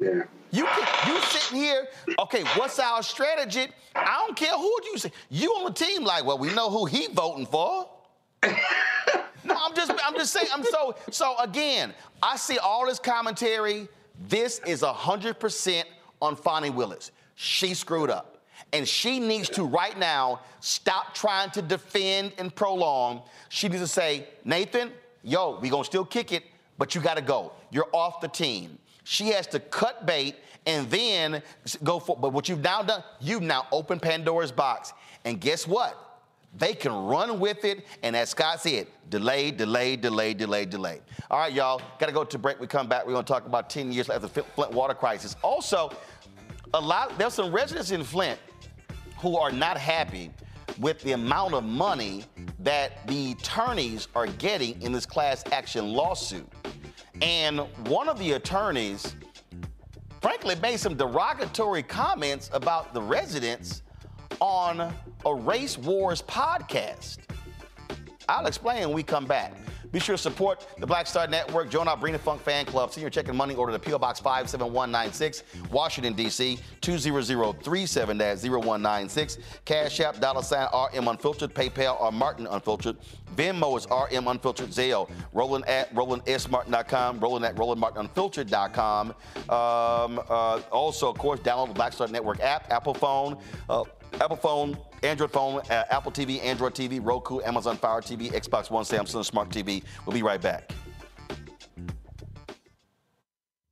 Yeah. You can, you sitting here, okay, what's our strategy? I don't care who you say. You on the team like, well, we know who he voting for. no, I'm just I'm just saying, I'm so so again, I see all this commentary. This is hundred percent on Fani Willis. She screwed up. And she needs to right now stop trying to defend and prolong. She needs to say, Nathan, yo, we gonna still kick it, but you gotta go. You're off the team. She has to cut bait and then go for. But what you've now done, you've now opened Pandora's box. And guess what? They can run with it. And as Scott said, delay, delay, delay, delay, delay. All right, y'all, got to go to break. We come back. We're going to talk about 10 years after the Flint water crisis. Also, a lot, there's some residents in Flint who are not happy with the amount of money that the attorneys are getting in this class action lawsuit. And one of the attorneys, frankly, made some derogatory comments about the residents on a Race Wars podcast. I'll explain when we come back. Be sure to support the Black Star Network. Join our Bring Funk fan club. Senior check and money order to P.O. Box 57196, Washington, D.C. 20037-0196. Cash App, dollar sign RM Unfiltered, PayPal or Martin Unfiltered. Venmo is RM Unfiltered, Zelle. Roland at RolandSMartin.com, Roland at RolandMartinUnfiltered.com. Um, uh, also, of course, download the Black Star Network app, Apple phone, uh, Apple phone, Android phone, uh, Apple TV, Android TV, Roku, Amazon Fire TV, Xbox One, Samsung Smart TV. We'll be right back.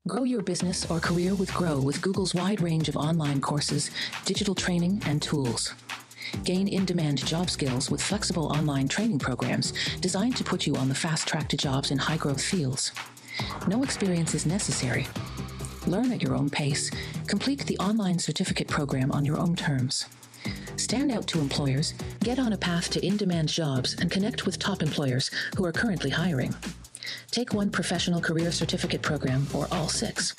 Grow your business or career with Grow with Google's wide range of online courses, digital training, and tools. Gain in demand job skills with flexible online training programs designed to put you on the fast track to jobs in high growth fields. No experience is necessary. Learn at your own pace. Complete the online certificate program on your own terms. Stand out to employers, get on a path to in demand jobs, and connect with top employers who are currently hiring. Take one professional career certificate program or all six.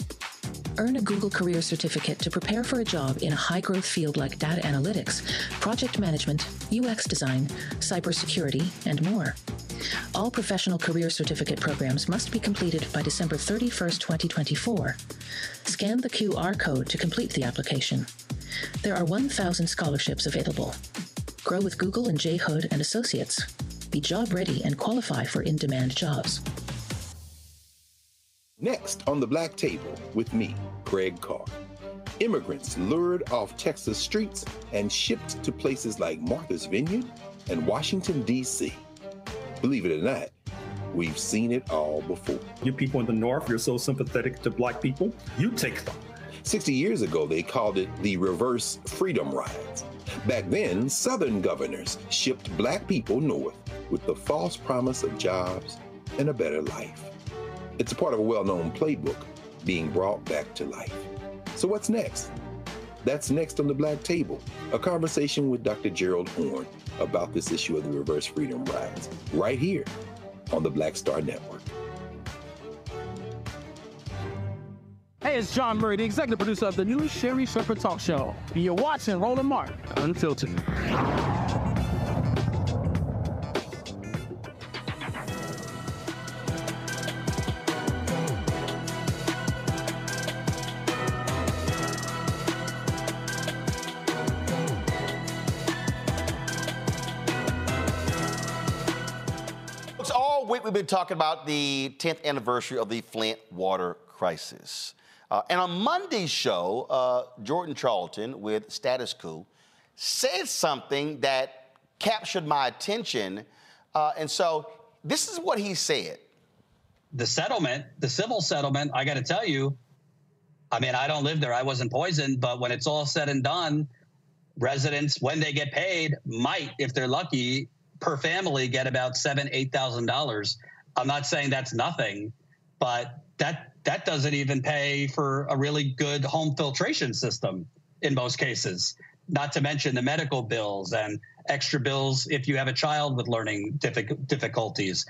Earn a Google Career Certificate to prepare for a job in a high growth field like data analytics, project management, UX design, cybersecurity, and more. All professional career certificate programs must be completed by December 31st, 2024. Scan the QR code to complete the application. There are 1,000 scholarships available. Grow with Google and J. Hood and Associates. Be job ready and qualify for in demand jobs. Next on the Black Table with me, Greg Carr. Immigrants lured off Texas streets and shipped to places like Martha's Vineyard and Washington, D.C. Believe it or not, we've seen it all before. You people in the North, you're so sympathetic to black people, you take them. 60 years ago, they called it the reverse freedom rides. Back then, Southern governors shipped black people north with the false promise of jobs and a better life. It's a part of a well known playbook being brought back to life. So, what's next? That's next on the Black Table, a conversation with Dr. Gerald Horne about this issue of the reverse freedom rides, right here on the Black Star Network. Hey, it's Jawn Murray, the executive producer of the new Sherri Shepherd Talk Show. And you're watching Roland Martin Unfiltered. All week we've been talking about the 10th anniversary of the Flint water crisis. Uh, and on Monday's show, uh, Jordan Chariton with Status Coup said something that captured my attention. Uh, and so this is what he said. the settlement, the civil settlement, I got to tell you, I mean, I don't live there. I wasn't poisoned, but when it's all said and done, residents, when they get paid, might, if they're lucky, per family get about seven, eight thousand dollars. I'm not saying that's nothing, but that that doesn't even pay for a really good home filtration system in most cases. Not to mention the medical bills and extra bills if you have a child with learning difficulties.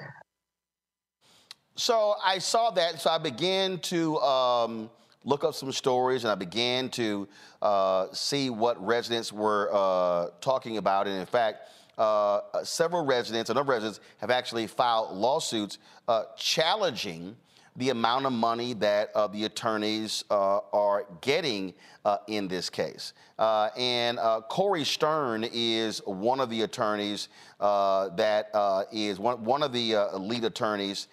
So I saw that, so I began to um, look up some stories and I began to uh, see what residents were uh, talking about. And in fact, uh, several residents, a number of residents, have actually filed lawsuits uh, challenging the amount of money that uh, the attorneys uh, are getting uh, in this case. Uh, and uh, Corey Stern is one of the attorneys uh, that is one, one of the lead attorneys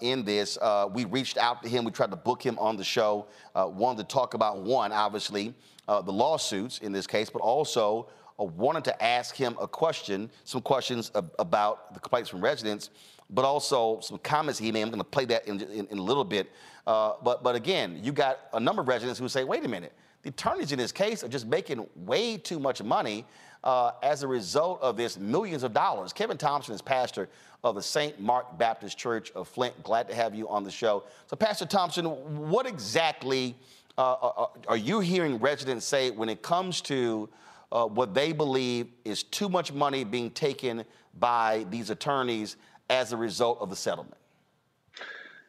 in this. We reached out to him. We tried to book him on the show. Wanted to talk about one, obviously, the lawsuits in this case, but also wanted to ask him a question, some questions ab- about the complaints from residents, but also some comments he made. I'm going to play that in, in, in a little bit. Uh, but, but again, you got a number of residents who say, wait a minute, the attorneys in this case are just making way too much money uh, as a result of this millions of dollars. Kevin Thompson is pastor of the St. Mark Baptist Church of Flint. Glad to have you on the show. So, Pastor Thompson, what exactly uh, are, are you hearing residents say when it comes to uh, what they believe is too much money being taken by these attorneys as a result of the settlement?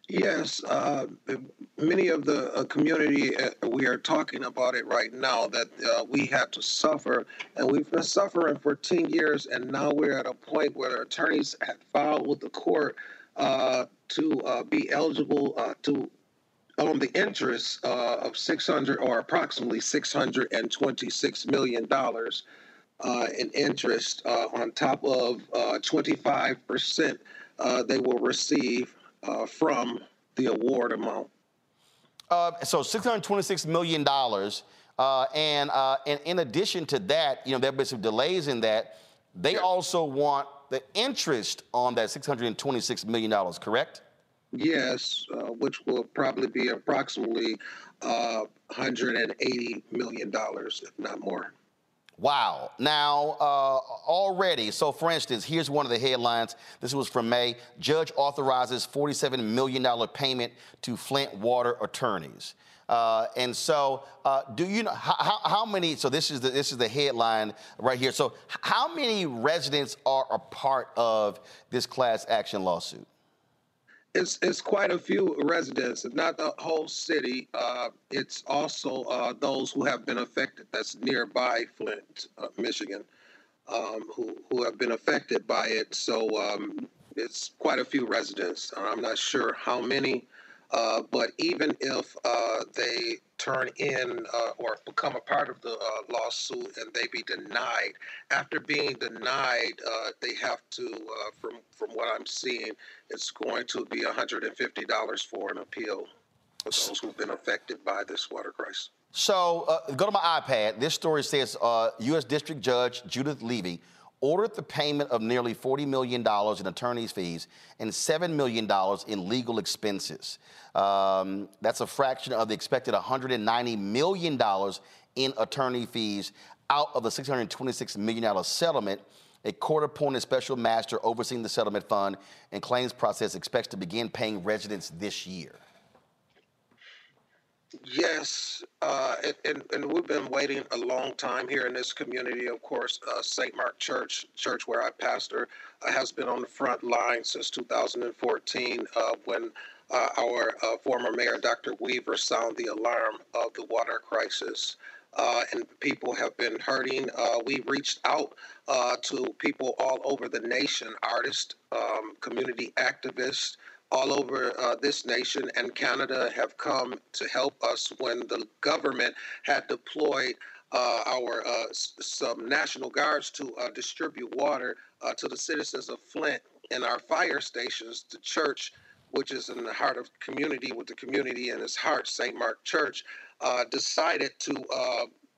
Yes, uh, many of the uh, community, uh, we are talking about it right now that uh, we had to suffer, and we've been suffering for 10 years, and now we're at a point where attorneys have filed with the court uh, to uh, be eligible to on the interest of 600 or approximately 626 million dollars in interest on top of 25 percent they will receive uh, from the award amount. Uh, so $626 million. Uh, and, uh, and in addition to that, you know, there have been some delays in that. They also want the interest on that $626 million, correct? Yes, uh, which will probably be approximately uh, $180 million, if not more. Wow. Now, uh, already, so for instance, here's one of the headlines. This was from May. Judge authorizes $47 million payment to Flint water attorneys. Uh, and so, uh, do you know how, how, many? So this is the this is the headline right here. So, how many residents are a part of this class action lawsuit? It's it's quite a few residents, not the whole city. Uh, it's also uh, those who have been affected. That's nearby Flint, uh, Michigan, um, who who have been affected by it. So um, it's quite a few residents. I'm not sure how many, uh, but even if uh, they turn in uh, or become a part of the uh, lawsuit and they be denied, after being denied, uh, they have to, uh, from from what I'm seeing, it's going to be $150 for an appeal for those who've been affected by this water crisis. So uh, go to my iPad. This story says uh, U.S. District Judge Judith Levy ordered the payment of nearly $40 million in attorney's fees and $7 million in legal expenses. Um, that's a fraction of the expected $190 million in attorney fees out of the $626 million settlement. A court appointed special master overseeing the settlement fund and claims process expects to begin paying residents this year. Yes, uh, and, and, we've been waiting a long time here in this community. Of course, uh, St. Mark Church, church where I pastor, uh, has been on the front line since 2014 uh, when uh, our uh, former mayor, Dr. Weaver, sounded the alarm of the water crisis. and people have been hurting. we reached out to people all over the nation, artists, um, community activists, all over uh, this nation and Canada have come to help us when the government had deployed uh, our uh, some national guards to uh, distribute water uh, to the citizens of Flint and our fire stations. The church, which is in the heart of community with the community in its heart, St. Mark Church, uh, decided to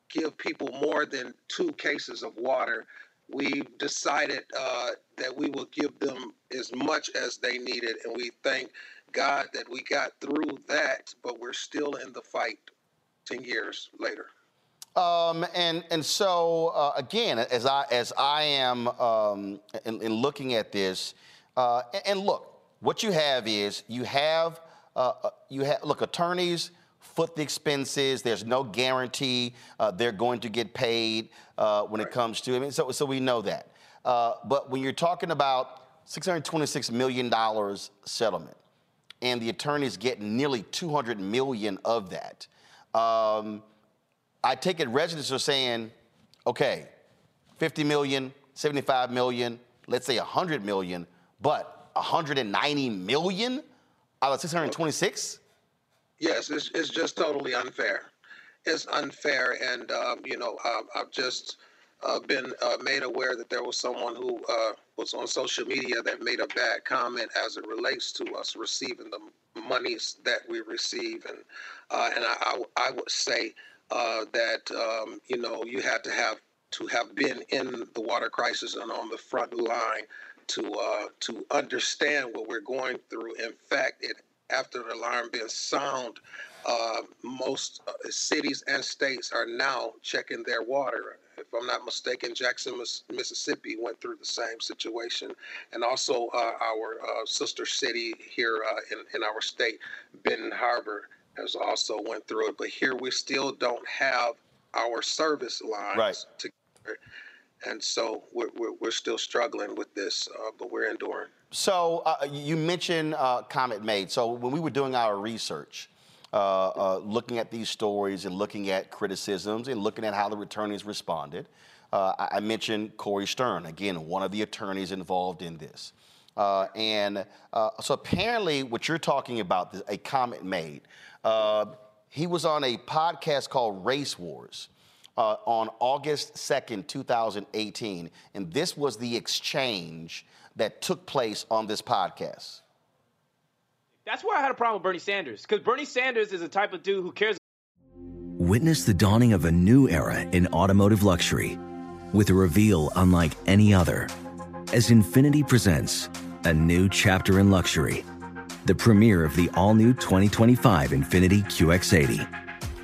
give people more than two cases of water we've decided uh, that we will give them as much as they needed, and we thank God that we got through that, but we're still in the fight 10 years later. Um, and and so uh, again, as I as I am um, in, in, looking at this, uh, and, and, look, what you have is you have uh, uh you have look attorneys foot the expenses. There's no guarantee uh, they're going to get paid uh, when right. it comes to. I mean, so so we know that. Uh, but when you're talking about 626 million dollars settlement, and the attorneys get nearly 200 million of that, um, I take it residents are saying, okay, 50 million, 75 million, let's say 100 million, but 190 million out of 626. Yes, it's, it's just totally unfair. It's unfair, and um, you know, uh, I've just uh, been uh, made aware that there was someone who uh, was on social media that made a bad comment as it relates to us receiving the monies that we receive, and uh, and I, I, I, would say uh, that um, you know you had to have to have been in the water crisis and on the front line to to understand what we're going through. In fact, it after the alarm being sound, uh, most uh, cities and states are now checking their water. If I'm not mistaken, Jackson, Mississippi went through the same situation. And also uh, our uh, sister city here uh, in, in our state, Benton Harbor, has also went through it. But here we still don't have our service lines right. together. And so we're, we're, we're still struggling with this, uh, but we're enduring. So uh, you mentioned uh, comment made. So when we were doing our research, uh, uh, looking at these stories and looking at criticisms and looking at how the attorneys responded, uh, I mentioned Corey Stern, again, one of the attorneys involved in this. And so apparently, what you're talking about, a comment made. he was on a podcast called Race Wars. Uh, on August 2nd, 2018. And this was the exchange that took place on this podcast. That's where I had a problem with Bernie Sanders, because Bernie Sanders is the type of dude who cares. Witness the dawning of a new era in automotive luxury with a reveal unlike any other as Infiniti presents a new chapter in luxury, the premiere of the all new 2025 Infiniti QX80.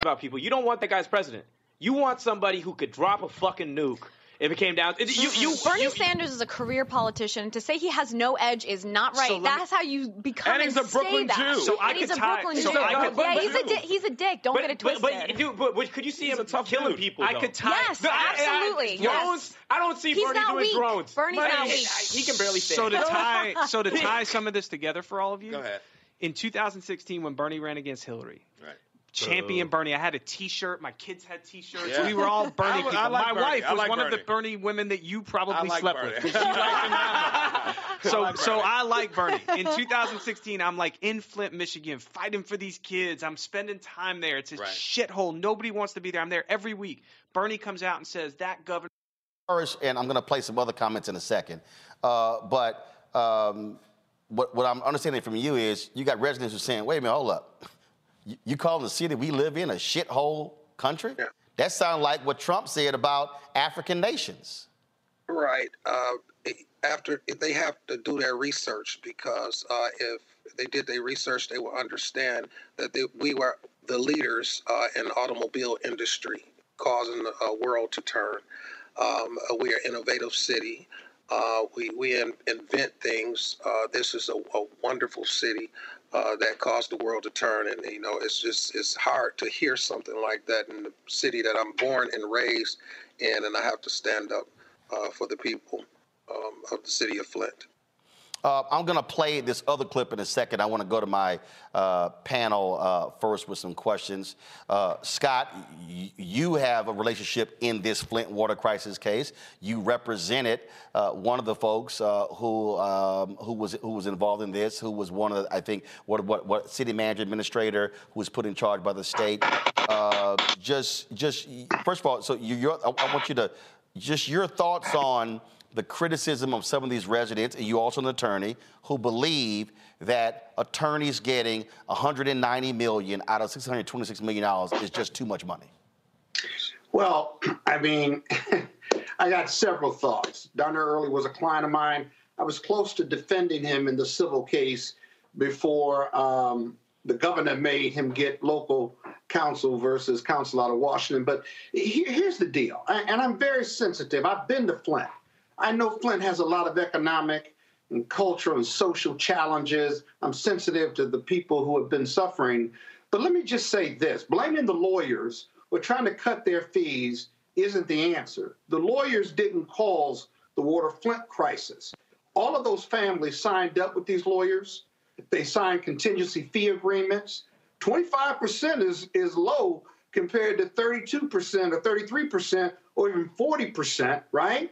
about people. You don't want that guy's president. You want somebody who could drop a fucking nuke if it came down. You, you, mm-hmm. Bernie you, Sanders is a career politician. To say he has no edge is not right. So That's how you become and he's a Brooklyn that. Jew. So I and he's a Brooklyn so Jew. Yeah, but- he's a di- he's a dick. Don't but, get it twisted. but, dude, but, but could you see him tough killing dude. people? I though? could tie- Yes, No, I- I- absolutely, yes. Drones. I don't see He's Bernie not doing weak. drones. Bernie's But not he- weak. He can barely stand. So to tie, so to tie some of this together for all of you, Go ahead. in 2016 when Bernie ran against Hillary. Right. Champion Bernie. I had a T-shirt. My kids had T-shirts. Yeah. We were all Bernie I- I people. like My Bernie. wife was like one of the Bernie. Bernie women that you probably like slept Bernie. with. 'cause she liked him that so, like so I like Bernie. In 2016, I'm like in Flint, Michigan, fighting for these kids. I'm spending time there. It's a Right. shithole. Nobody wants to be there. I'm there every week. Bernie comes out and says that governor. First, and I'm going to play some other comments in a second. Uh, but um, what, what I'm understanding from you is you got residents who are saying, wait a minute, hold up. You, you calling the city we live in a shithole country? That sounds like what Trump said about African nations. Right. Uh, after if they have to do their research because uh, if they did their research, they will understand that they, we were the leaders uh, in the automobile industry, causing the uh, world to turn. Um, uh, we are an innovative city. Uh, we we in, invent things. Uh, this is a, a wonderful city uh, that caused the world to turn, and you know it's just it's hard to hear something like that in the city that I'm born and raised in, and I have to stand up uh, for the people um, of the city of Flint. Uh, I'm going to play this other clip in a second. I want to go to my uh, panel uh, first with some questions. Uh, Scott, y- you have a relationship in this Flint water crisis case. You represented uh, one of the folks uh, who um, who was who was involved in this, who was one of the, I think what what what city manager administrator who was put in charge by the state. Just just first of all, so you, I, I want you to just your thoughts on the criticism of some of these residents, and you also an attorney, who believe that attorneys getting 190 million out of 626 million dollars is just too much money. Well, I mean, I got several thoughts. Darnell Earley was a client of mine. I was close to defending him in the civil case before um, the governor made him get local counsel versus counsel out of Washington. But here's the deal, and I'm very sensitive. I've been to Flint. I know Flint has a lot of economic and cultural and social challenges. I'm sensitive to the people who have been suffering. But let me just say this blaming the lawyers or trying to cut their fees isn't the answer. The lawyers didn't cause the Water Flint crisis. All of those families signed up with these lawyers. They signed contingency fee agreements. 25% is, is low compared to 32% or 33% or even 40%, right?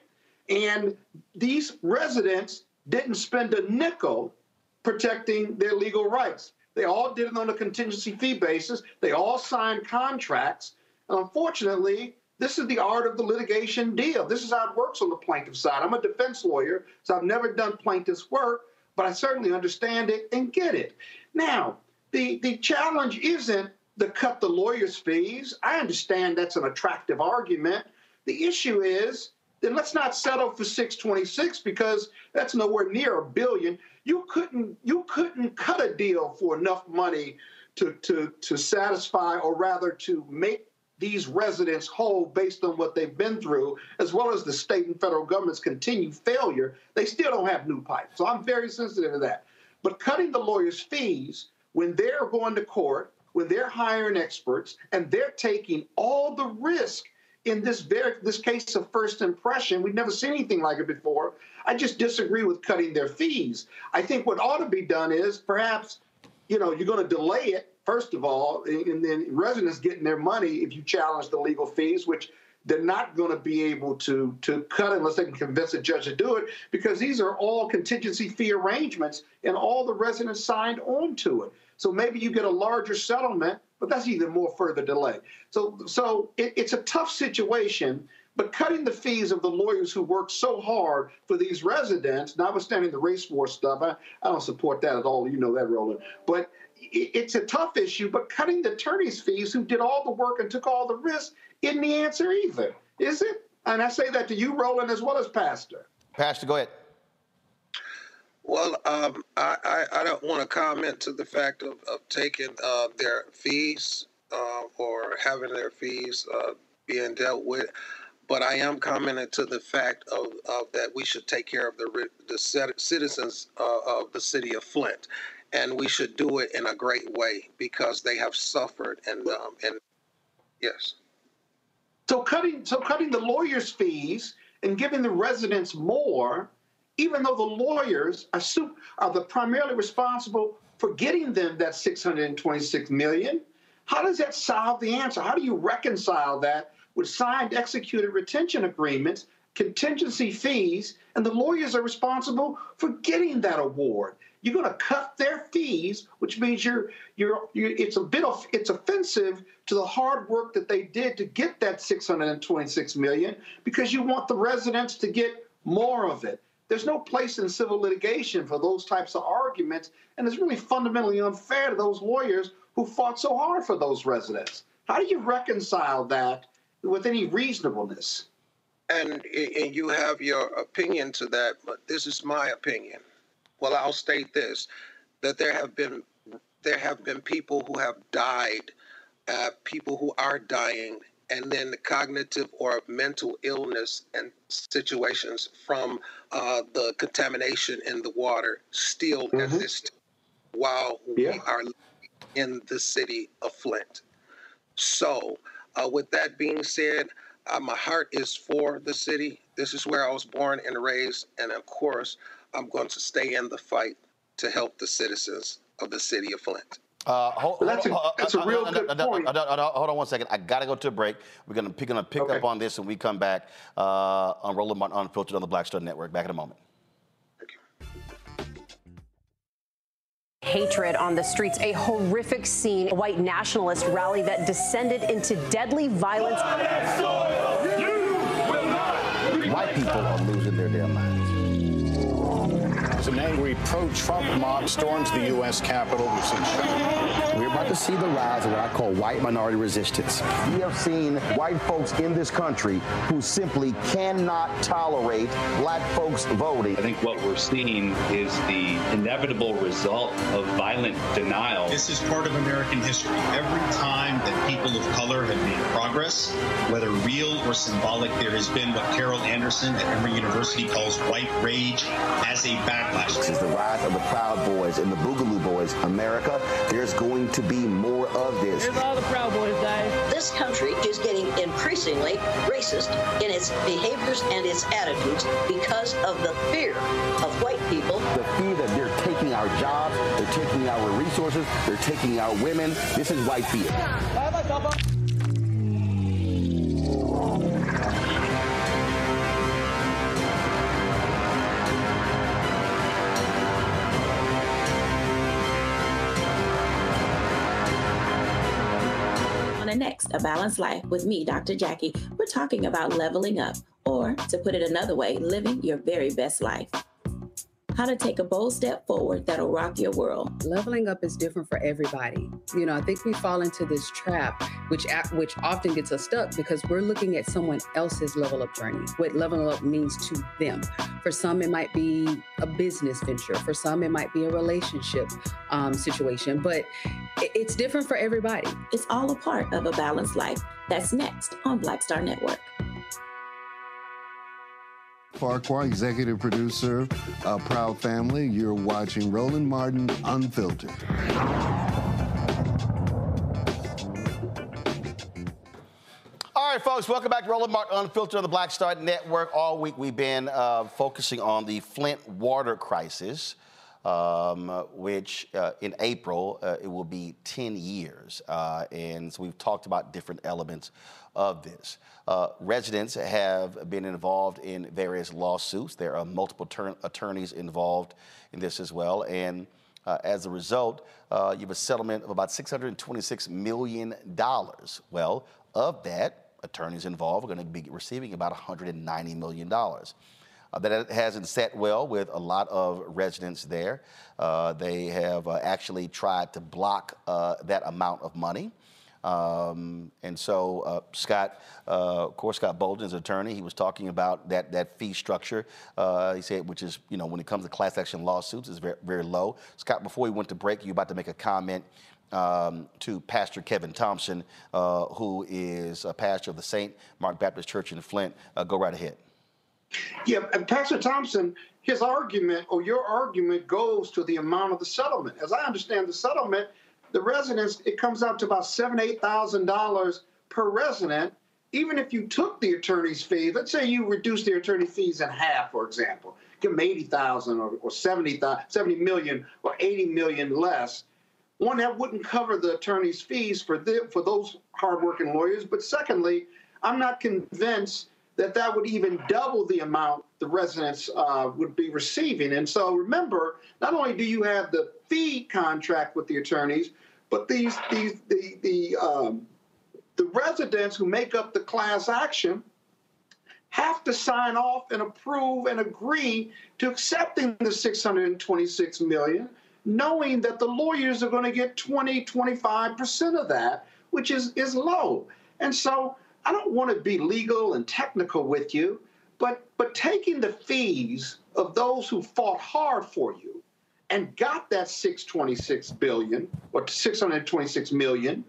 And these residents didn't spend a nickel protecting their legal rights. They all did it on a contingency fee basis. They all signed contracts. And unfortunately, this is the art of the litigation deal. This is how it works on the plaintiff side. I'm a defense lawyer, so I've never done plaintiff's work. but I certainly understand it and get it. Now, the, the challenge isn't to cut the lawyers' fees. I understand that's an attractive argument. The issue is then let's not settle for 626 because that's nowhere near a billion. You couldn't you couldn't cut a deal for enough money to to to satisfy or rather to make these residents whole based on what they've been through, as well as the state and federal government's continued failure, they still don't have new pipes. So I'm very sensitive to that. But cutting the lawyers' fees when they're going to court, when they're hiring experts, and they're taking all the risk in this very this case of first impression, we've never seen anything like it before. I just disagree with cutting their fees. I think what ought to be done is perhaps, you know, you're going to delay it first of all, and then residents getting their money if you challenge the legal fees, which they're not going to be able to to cut unless they can convince a judge to do it because these are all contingency fee arrangements and all the residents signed on to it. So maybe you get a larger settlement, but that's even more further delay. So so it, it's a tough situation. But cutting the fees of the lawyers who work so hard for these residents, notwithstanding the race war stuff, I, I don't support that at all. You know that, Roland. But it's a tough issue, but cutting the attorney's fees who did all the work and took all the risk isn't the answer either, is it? And I say that to you, Roland, as well as Pastor. Pastor, go ahead. Well, um, I, I, I, don't want to comment to the fact of, of taking uh, their fees uh, or having their fees uh, being dealt with, but I am commenting to the fact of, of that we should take care of the, the citizens uh, of the city of Flint and we should do it in a great way because they have suffered and um, and yes. So cutting so cutting the lawyers' fees and giving the residents more, even though the lawyers are super, are the primarily responsible for getting them that 626 million. How does that solve the answer? How do you reconcile that with signed executed retention agreements, contingency fees, and the lawyers are responsible for getting that award? You're going to cut their fees, which means you're, you're, you're it's a bit of it's offensive to the hard work that they did to get that 626 million because you want the residents to get more of it. There's no place in civil litigation for those types of arguments, and it's really fundamentally unfair to those lawyers who fought so hard for those residents. How do you reconcile that with any reasonableness? And, and you have your opinion to that, but this is my opinion. Well, I'll state this: that there have been there have been people who have died, uh, people who are dying, and then the cognitive or mental illness and situations from uh, the contamination in the water still mm-hmm. exist while yeah. we are in the city of Flint. So, uh, with that being said, uh, my heart is for the city. This is where I was born and raised, and of course, I'm going to stay in the fight to help the citizens of the city of Flint. Uh, hold, that's, hold, a, uh, that's a real good point. Hold on one second. I got to go to a break. We're going to pick, gonna pick okay. up on this when we come back uh, on Roland Martin Unfiltered on the Black Star Network. Back in a moment. hatred on the streets. A horrific scene, a white nationalist rally that descended into deadly violence. White people As an angry pro-Trump mob storms the U.S. Capitol, we've seen about to see the rise of what I call white minority resistance. We have seen white folks in this country who simply cannot tolerate black folks voting. I think what we're seeing is the inevitable result of violent denial. This is part of American history. Every time that people of color have made progress, whether real or symbolic, there has been what Carol Anderson at Emory University calls white rage as a backlash. this is the rise of the Proud Boys and the Boogaloo Boys. America, there's going to be more of this. Here's all the Proud Boys, guys. This country is getting increasingly racist in its behaviors and its attitudes because of the fear of white people. The fear that they're taking our jobs, they're taking our resources, they're taking our women. This is white fear. Next, A Balanced Life with me, Dr. Jackie. We're talking about leveling up, or to put it another way, living your very best life. How to take a bold step forward that'll rock your world. Leveling up is different for everybody. You know, I think we fall into this trap, which which often gets us stuck because we're looking at someone else's level up journey. What leveling up means to them. For some, it might be a business venture. For some, it might be a relationship um, situation. But it's different for everybody. It's all a part of a balanced life. That's next on Black Star Network. Farquhar, executive producer, uh, Proud Family. You're watching Roland Martin Unfiltered. All right, folks, welcome back to Roland Martin Unfiltered on the Black Star Network. All week we've been uh, focusing on the Flint water crisis. Um, which uh, in April uh, it will be 10 years. Uh, and so we've talked about different elements of this. Uh, residents have been involved in various lawsuits. There are multiple attorneys involved in this as well. And uh, as a result, uh, you have a settlement of about $626 million. Well, of that, attorneys involved are going to be receiving about $190 million. Uh, that hasn't set well with a lot of residents there. Uh, they have uh, actually tried to block uh, that amount of money. Um, and so uh, Scott, uh, of course, Scott Bolden's attorney, he was talking about that that fee structure. Uh, he said, which is, you know, when it comes to class action lawsuits, is very very low. Scott, before we went to break, you about to make a comment. Um, to Pastor Kevin Thompson, uh, who is a pastor of the St. Mark Baptist Church in Flint. Uh, go right ahead. Yeah, and Pastor Thompson, his argument or your argument goes to the amount of the settlement. As I understand the settlement, the residents, it comes out to about seven, eight thousand dollars per resident. Even if you took the attorney's fee, let's say you reduce the attorney fees in half, for example, give them 80,000 or, or 70, 70 million or 80 million less. One, that wouldn't cover the attorney's fees for, the, for those hardworking lawyers. But secondly, I'm not convinced that that would even double the amount the residents uh, would be receiving. And so remember, not only do you have the fee contract with the attorneys, but these these the the um, the residents who make up the class action have to sign off and approve and agree to accepting the 626 million knowing that the lawyers are going to get 20 25% of that which is is low. And so i don't want to be legal and technical with you but but taking the fees of those who fought hard for you and got that 626 billion or 626 million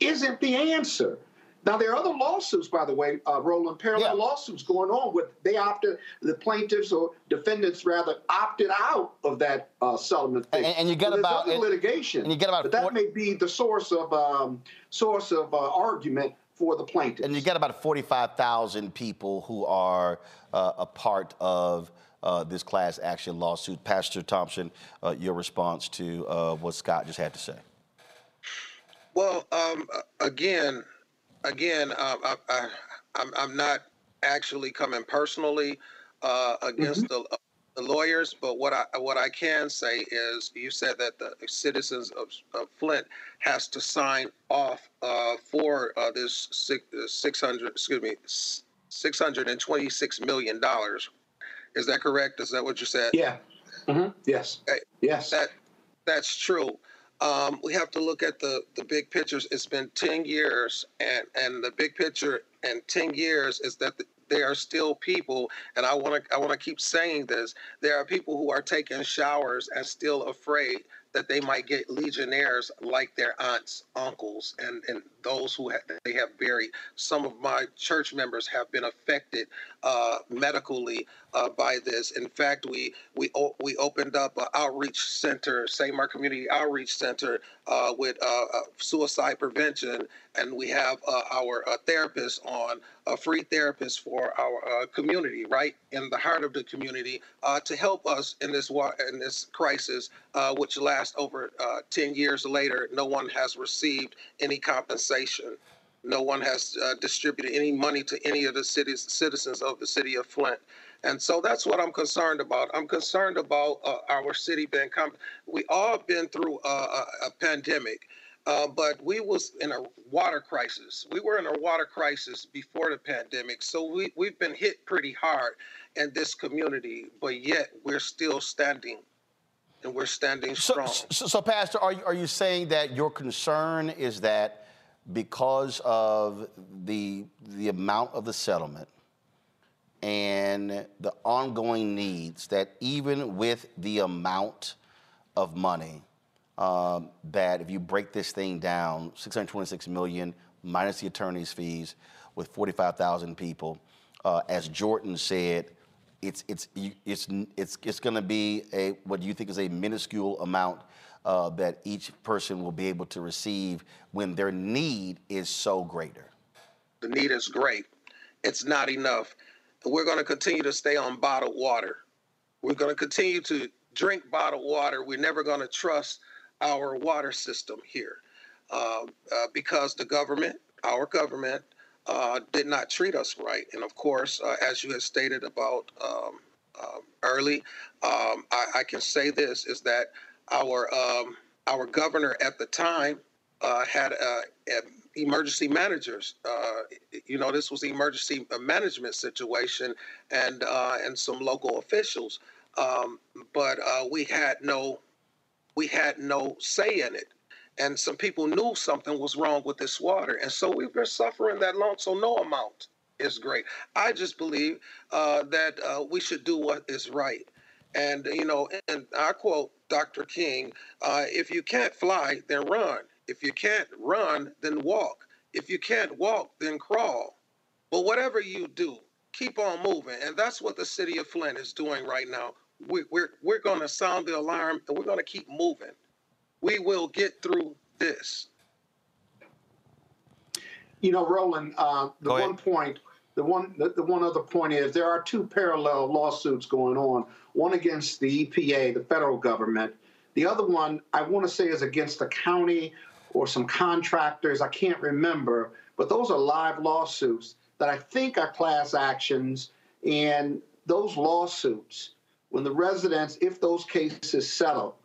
isn't the answer. Now there are other lawsuits, by the way, uh, Roland, parallel yeah. lawsuits going on with they opted, the plaintiffs or defendants rather opted out of that uh, settlement. Thing. And, and, you get so about and, litigation, and you get about but that may be the source of um, source of uh, argument for the plaintiffs. And you get about 45,000 people who are uh, a part of uh, this class action lawsuit. Pastor Thompson, uh, your response to uh, what Scott just had to say. Well, um, again, again, um, I, I, I'm, I'm not actually coming personally uh, against mm-hmm. the the lawyers, but what I what I can say is, you said that the citizens of, of Flint has to sign off uh, for uh, this six, 600, excuse me, six hundred and twenty six million dollars, is that correct? Is that what you said? Yeah. Mm-hmm. Yes. Okay. Yes. That that's true. Um, we have to look at the the big pictures. It's been ten years, and and the big picture in ten years is that the, there are still people, and I want to I want to keep saying this. There are people who are taking showers and still afraid that they might get legionnaires like their aunts, uncles, and, and those who have, they have buried. Some of my church members have been affected uh, medically uh, by this. In fact, we we we opened up an outreach center, St. Mark Community Outreach Center, uh, with uh, uh, suicide prevention, and we have uh, our therapist on a free therapist for our community, right in the heart of the community, to help us in this in this crisis, which lasts over 10 years later. No one has received any compensation. No one has uh, distributed any money to any of the city's citizens of the city of Flint. And so that's what I'm concerned about. I'm concerned about uh, our city being. Com- we all have been through a, a, a pandemic. Uh, but we was in a water crisis. We were in a water crisis before the pandemic, so we we've been hit pretty hard in this community, but yet we're still standing, and we're standing strong. So, so, so Pastor, are you, are you saying that your concern is that because of the the amount of the settlement and the ongoing needs, that even with the amount of money um, that if you break this thing down, 626 million minus the attorney's fees, with 45,000 people, uh, as Jordan said, it's it's it's it's it's going to be a what you think is a minuscule amount uh, that each person will be able to receive when their need is so greater. The need is great. It's not enough. We're going to continue to stay on bottled water. We're going to continue to drink bottled water. We're never going to trust our water system here uh, uh, because the government, our government, uh, did not treat us right. And of course, uh, as you had stated about um, um early, um, I, I, can say this is that our um, our governor at the time uh, had uh, emergency managers. you know, this was emergency management situation, and and some local officials. Um, but we had no we had no say in it. And some people knew something was wrong with this water. And so we've been suffering that long. So no amount is great. I just believe uh, that uh, we should do what is right. And, you know, and I quote Dr. King uh, if you can't fly, then run. If you can't run, then walk. If you can't walk, then crawl. But whatever you do, keep on moving. And that's what the city of Flint is doing right now we, we're we're going to sound the alarm and we're going to keep moving. We will get through this. You know, Roland, uh, the one point, the one, the, the one other point is there are two parallel lawsuits going on. One against the EPA, the federal government. The other one, I want to say, is against the county or some contractors. I can't remember, but those are live lawsuits that I think are class actions. And those lawsuits when the residents, if those cases settle,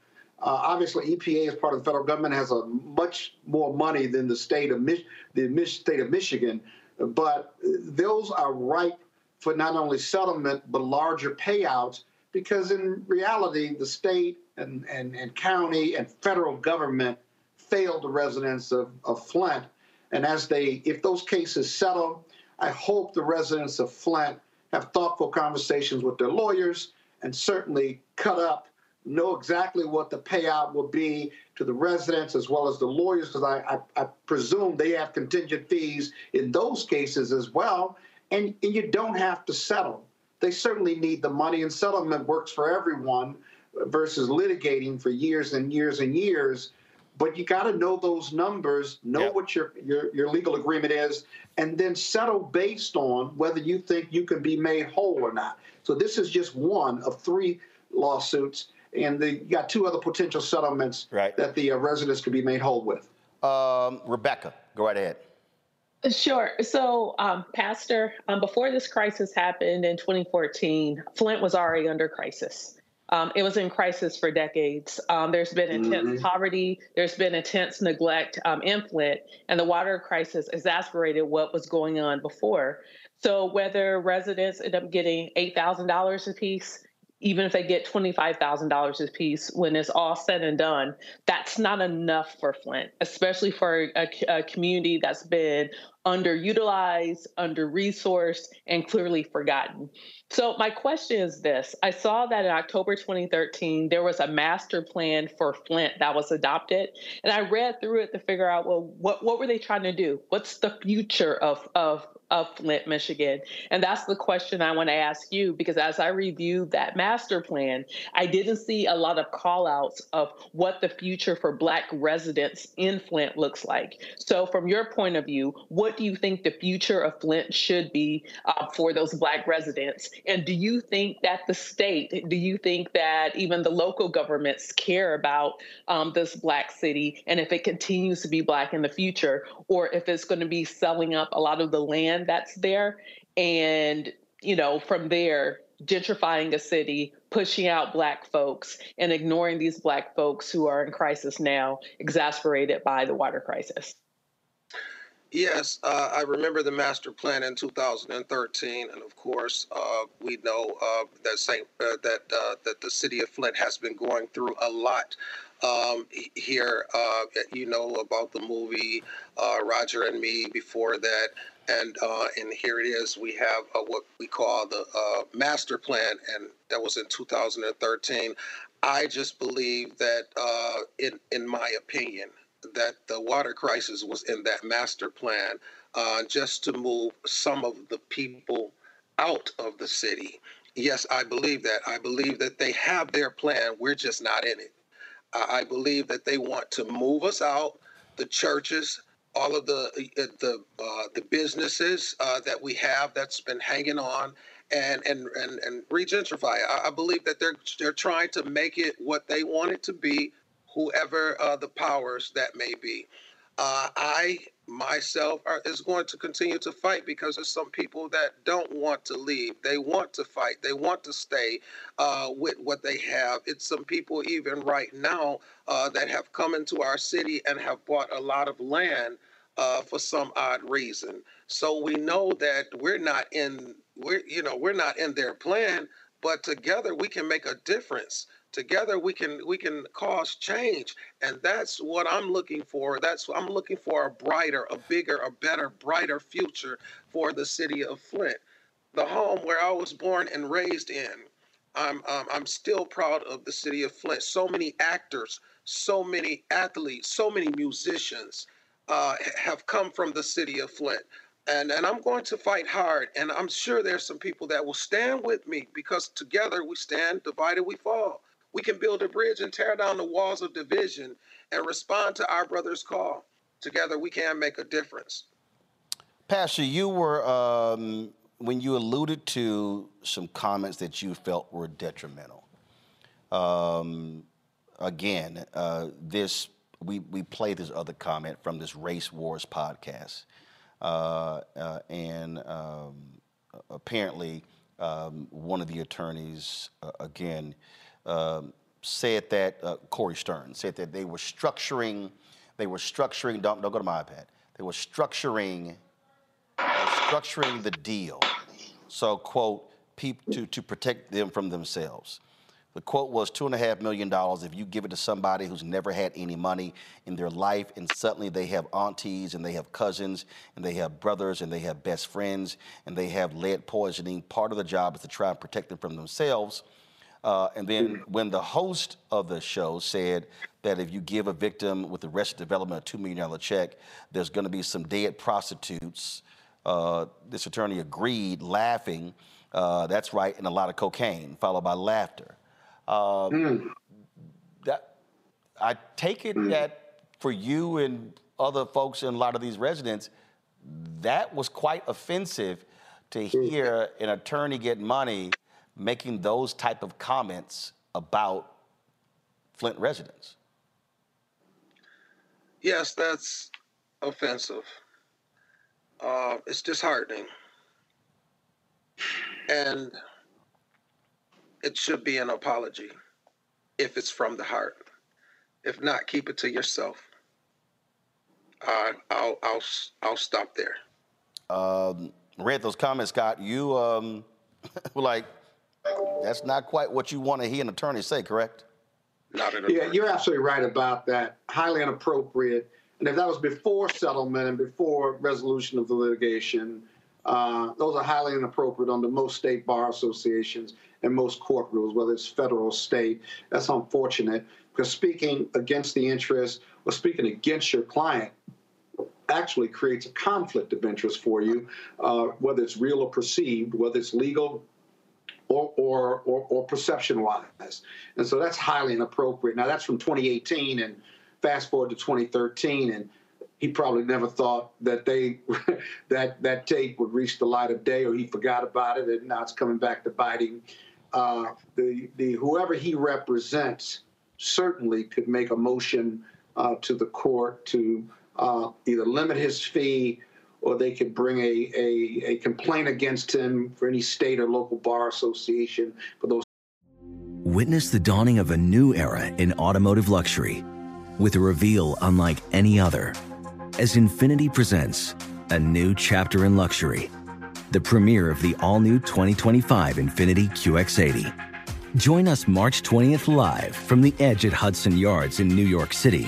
uh, obviously, EPA, as part of the federal government, has a much more money than the state of Mich- the state of Michigan, but those are ripe for not only settlement but larger payouts because in reality, the state and, and, and county and federal government failed the residents of, of Flint. And as they, if those cases settle, I hope the residents of Flint have thoughtful conversations with their lawyers and certainly cut up, know exactly what the payout will be to the residents as well as the lawyers, because I, I, I, presume they have contingent fees in those cases as well. And, and you don't have to settle. They certainly need the money, and settlement works for everyone versus litigating for years and years and years. But you got to know those numbers, know yep. what your, your your legal agreement is, and then settle based on whether you think you can be made whole or not. So this is just one of three lawsuits, and they got two other potential settlements right. that the uh, residents could be made whole with. Um, Rebecca, go right ahead. Sure. So, um, Pastor, um, before this crisis happened in 2014, Flint was already under crisis. Um, it was in crisis for decades. Um, there's been intense mm-hmm. poverty, there's been intense neglect um, in Flint, and the water crisis exacerbated what was going on before. So, whether residents end up getting $8,000 a piece, even if they get $25,000 a piece, when it's all said and done, that's not enough for Flint, especially for a, a community that's been underutilized, under resourced, and clearly forgotten. So, my question is this I saw that in October 2013, there was a master plan for Flint that was adopted. And I read through it to figure out, well, what, what were they trying to do? What's the future of, of of Flint, Michigan? And that's the question I want to ask you because as I reviewed that master plan, I didn't see a lot of call outs of what the future for Black residents in Flint looks like. So, from your point of view, what do you think the future of Flint should be uh, for those Black residents? And do you think that the state, do you think that even the local governments care about um, this Black city and if it continues to be Black in the future, or if it's going to be selling up a lot of the land? that's there. And, you know, from there, gentrifying a city, pushing out black folks, and ignoring these black folks who are in crisis now, exasperated by the water crisis. Yes, uh, I remember the master plan in 2013, and of course, uh, we know uh, that Saint, uh, that uh, that the city of Flint has been going through a lot. Um, here, uh, you know about the movie Roger and Me. Before that, and and here it is. We have what we call the master plan, and that was in 2013. I just believe that, in in my opinion, that the water crisis was in that master plan uh, just to move some of the people out of the city. Yes, I believe that. I believe that they have their plan. We're just not in it. I believe that they want to move us out, the churches, all of the uh, the uh, the businesses uh, that we have that's been hanging on, and and and and regentrify. I, I believe that they're they're trying to make it what they want it to be whoever uh, the powers that may be. Uh, I myself are, is going to continue to fight because there's some people that don't want to leave. They want to fight. They want to stay uh, with what they have. It's some people even right now uh, that have come into our city and have bought a lot of land uh, for some odd reason. So we know that we're not in we're you know we're not in their plan, but together we can make a difference together we can we can cause change. And that's what i'm looking for. That's what i'm looking for a brighter a bigger a better brighter future for the city of flint. The home where i was born and raised in i'm um, i'm still proud of the city of flint. So many actors so many athletes so many musicians uh, have come from the city of flint. And, and I'm going to fight hard. And I'm sure there's some people that will stand with me because together we stand, divided we fall we can build a bridge and tear down the walls of division and respond to our brother's call. Together, we can make a difference. Pastor, you were, um, when you alluded to some comments that you felt were detrimental. Um, again, uh, this, we, we played this other comment from this Race Wars podcast. Uh, uh, and um, apparently, um, one of the attorneys, uh, again, um, said that uh, Corey Stern said that they were structuring, they were structuring. Don't don't go to my iPad. They were structuring, structuring the deal. So quote, to to protect them from themselves. The quote was two and a half million dollars if you give it to somebody who's never had any money in their life, and suddenly they have aunties and they have cousins and they have brothers and they have best friends and they have lead poisoning. Part of the job is to try and protect them from themselves. Uh, and then when the host of the show said that if you give a victim with Arrested Development a $2 million check, there's going to be some dead prostitutes, uh, this attorney agreed, laughing. Uh, that's right, and a lot of cocaine, followed by laughter. Mm. That I take it mm. that for you and other folks in a lot of these residents, that was quite offensive to hmm. hear an attorney get money making those type of comments about Flint residents. Yes, that's offensive. Uh, it's disheartening. And it should be an apology if it's from the heart. If not, keep it to yourself. Uh, I'll, I'll, I'll stop there. Um, read those comments, Scott. You um, were like, that's not quite what you want to hear an attorney say, correct? Not an yeah, you're absolutely right about that. Highly inappropriate. And if that was before settlement and before resolution of the litigation, uh, those are highly inappropriate under most state bar associations and most court rules, whether it's federal or state. That's unfortunate because speaking against the interest or speaking against your client actually creates a conflict of interest for you, uh, whether it's real or perceived, whether it's legal or, or, or, or perception wise. And so that's highly inappropriate. Now, that's from 2018, and fast forward to 2013, and he probably never thought that they that that tape would reach the light of day, or he forgot about it, and now it's coming back to biting. Uh, the the whoever he represents certainly could make a motion uh, to the court to uh, either limit his fee or they could bring a, a, a complaint against him for any state or local bar association for those. Witness the dawning of a new era in automotive luxury with a reveal unlike any other as Infiniti presents a new chapter in luxury, the premiere of the all new 2025 Infiniti QX80. Join us March 20th live from the edge at Hudson Yards in New York City,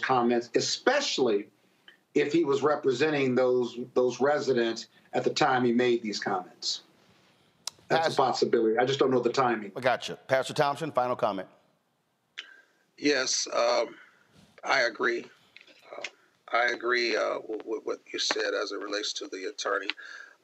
comments, especially if he was representing those those residents at the time he made these comments. That's Pastor, a possibility. I just don't know the timing. I gotcha. Pastor Thompson. Final comment. Yes, um, I agree. Uh, I agree uh, with, with, what you said as it relates to the attorney.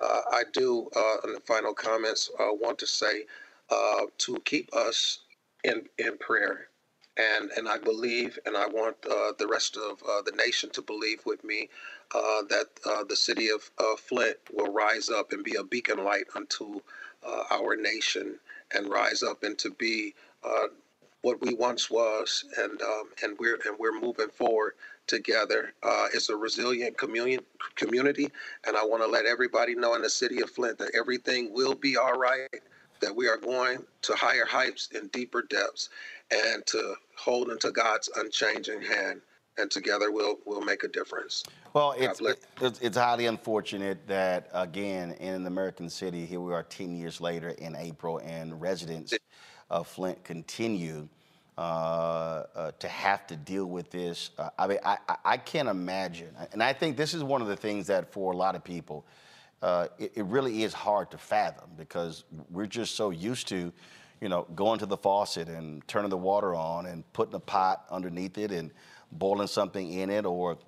Uh, I do, uh, in the final comments, uh, want to say uh, to keep us in in prayer and and I believe, and I want uh, the rest of uh, the nation to believe with me uh, that uh, the city of uh, Flint will rise up and be a beacon light unto uh, our nation, and rise up and to be what we once was, and um, and we're and we're moving forward together. it's a resilient communion community, and I want to let everybody know in the city of Flint that everything will be all right. That we are going to higher heights and deeper depths and to hold into God's unchanging hand, and together we'll we'll make a difference. Well, it's, it's, it's highly unfortunate that again in an American city, here we are 10 years later in April, and residents of Flint continue. Uh, uh, to have to deal with this, uh, I mean, I, I, can't imagine, and I think this is one of the things that for a lot of people, uh, it, it really is hard to fathom because we're just so used to you know, going to the faucet and turning the water on and putting a pot underneath it and boiling something in it or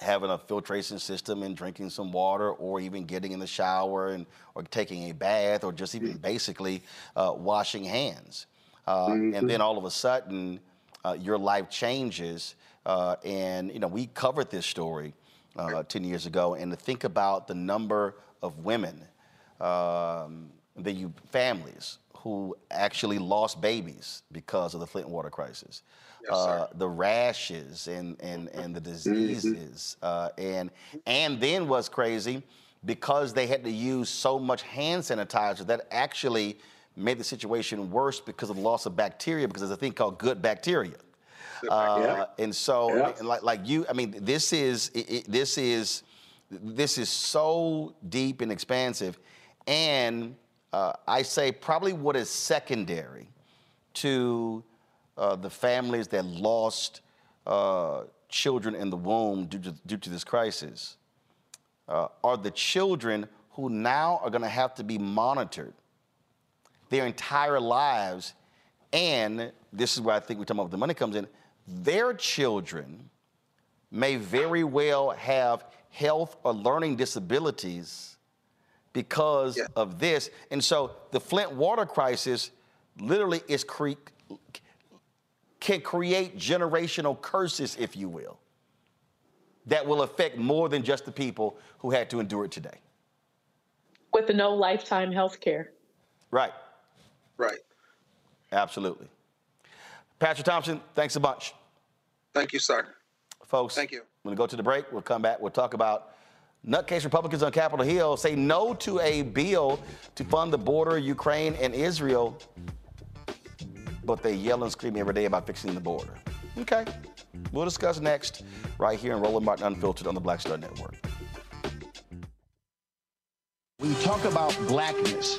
having a filtration system and drinking some water or even getting in the shower and or taking a bath or just even basically uh, washing hands. Uh, mm-hmm. And then all of a sudden, uh, your life changes. Uh, and, you know, we covered this story uh, 10 years ago. And to think about the number of women, um, the families who actually lost babies because of the Flint water crisis. Yes, uh, the rashes and, and, and the diseases. Mm-hmm. Uh, and, and then what's crazy, because they had to use so much hand sanitizer, that actually made the situation worse because of the loss of bacteria, because there's a thing called good bacteria. Uh, yeah. And so, yeah. like, like you, I mean, this is it, it, this is this is so deep and expansive, and uh, I say probably what is secondary to uh, the families that lost uh, children in the womb due to, due to this crisis uh, are the children who now are going to have to be monitored their entire lives. And this is where I think we're talking about the money comes in. Their children may very well have health or learning disabilities because yeah. of this. And so the Flint water crisis literally is cre- can create generational curses, if you will, that will affect more than just the people who had to endure it today. With the no lifetime health care. Right. Right. Absolutely. Patrick Thompson, thanks a bunch. Thank you, sir. Folks, thank you. I'm going to go to the break. We'll come back. We'll talk about nutcase Republicans on Capitol Hill say no to a bill to fund the border, Ukraine and Israel, but they yell and scream every day about fixing the border. Okay. We'll discuss next right here in Roland Martin Unfiltered on the Black Star Network. You talk about blackness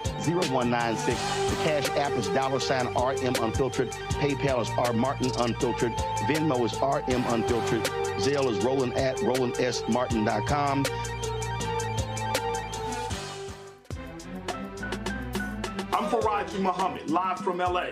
0196. The Cash App is dollar sign RM Unfiltered. PayPal is R Martin Unfiltered. Venmo is RM Unfiltered. Zelle is Roland at RolandSMartin.com. I'm Faraji Muhammad, live from LA.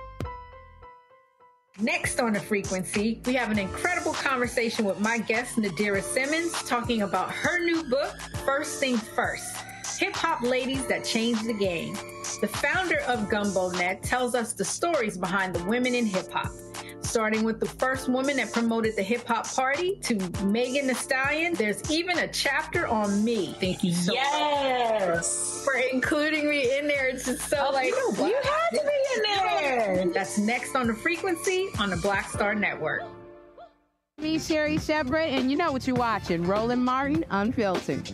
Next on the frequency, we have an incredible conversation with my guest, Nadirah Simmons, talking about her new book, First Thing First Hip Hop Ladies That Changed the Game. The founder of Gumbo Net tells us the stories behind the women in hip hop. Starting with the first woman that promoted the hip hop party to Megan Thee Stallion, there's even a chapter on me. Thank you so yes. much for including me in there. It's just so oh, like you, you had to be in there. That's next on the frequency on the Black Star Network. Me, Sherri Shepherd, and you know what you're watching Roland Martin Unfiltered.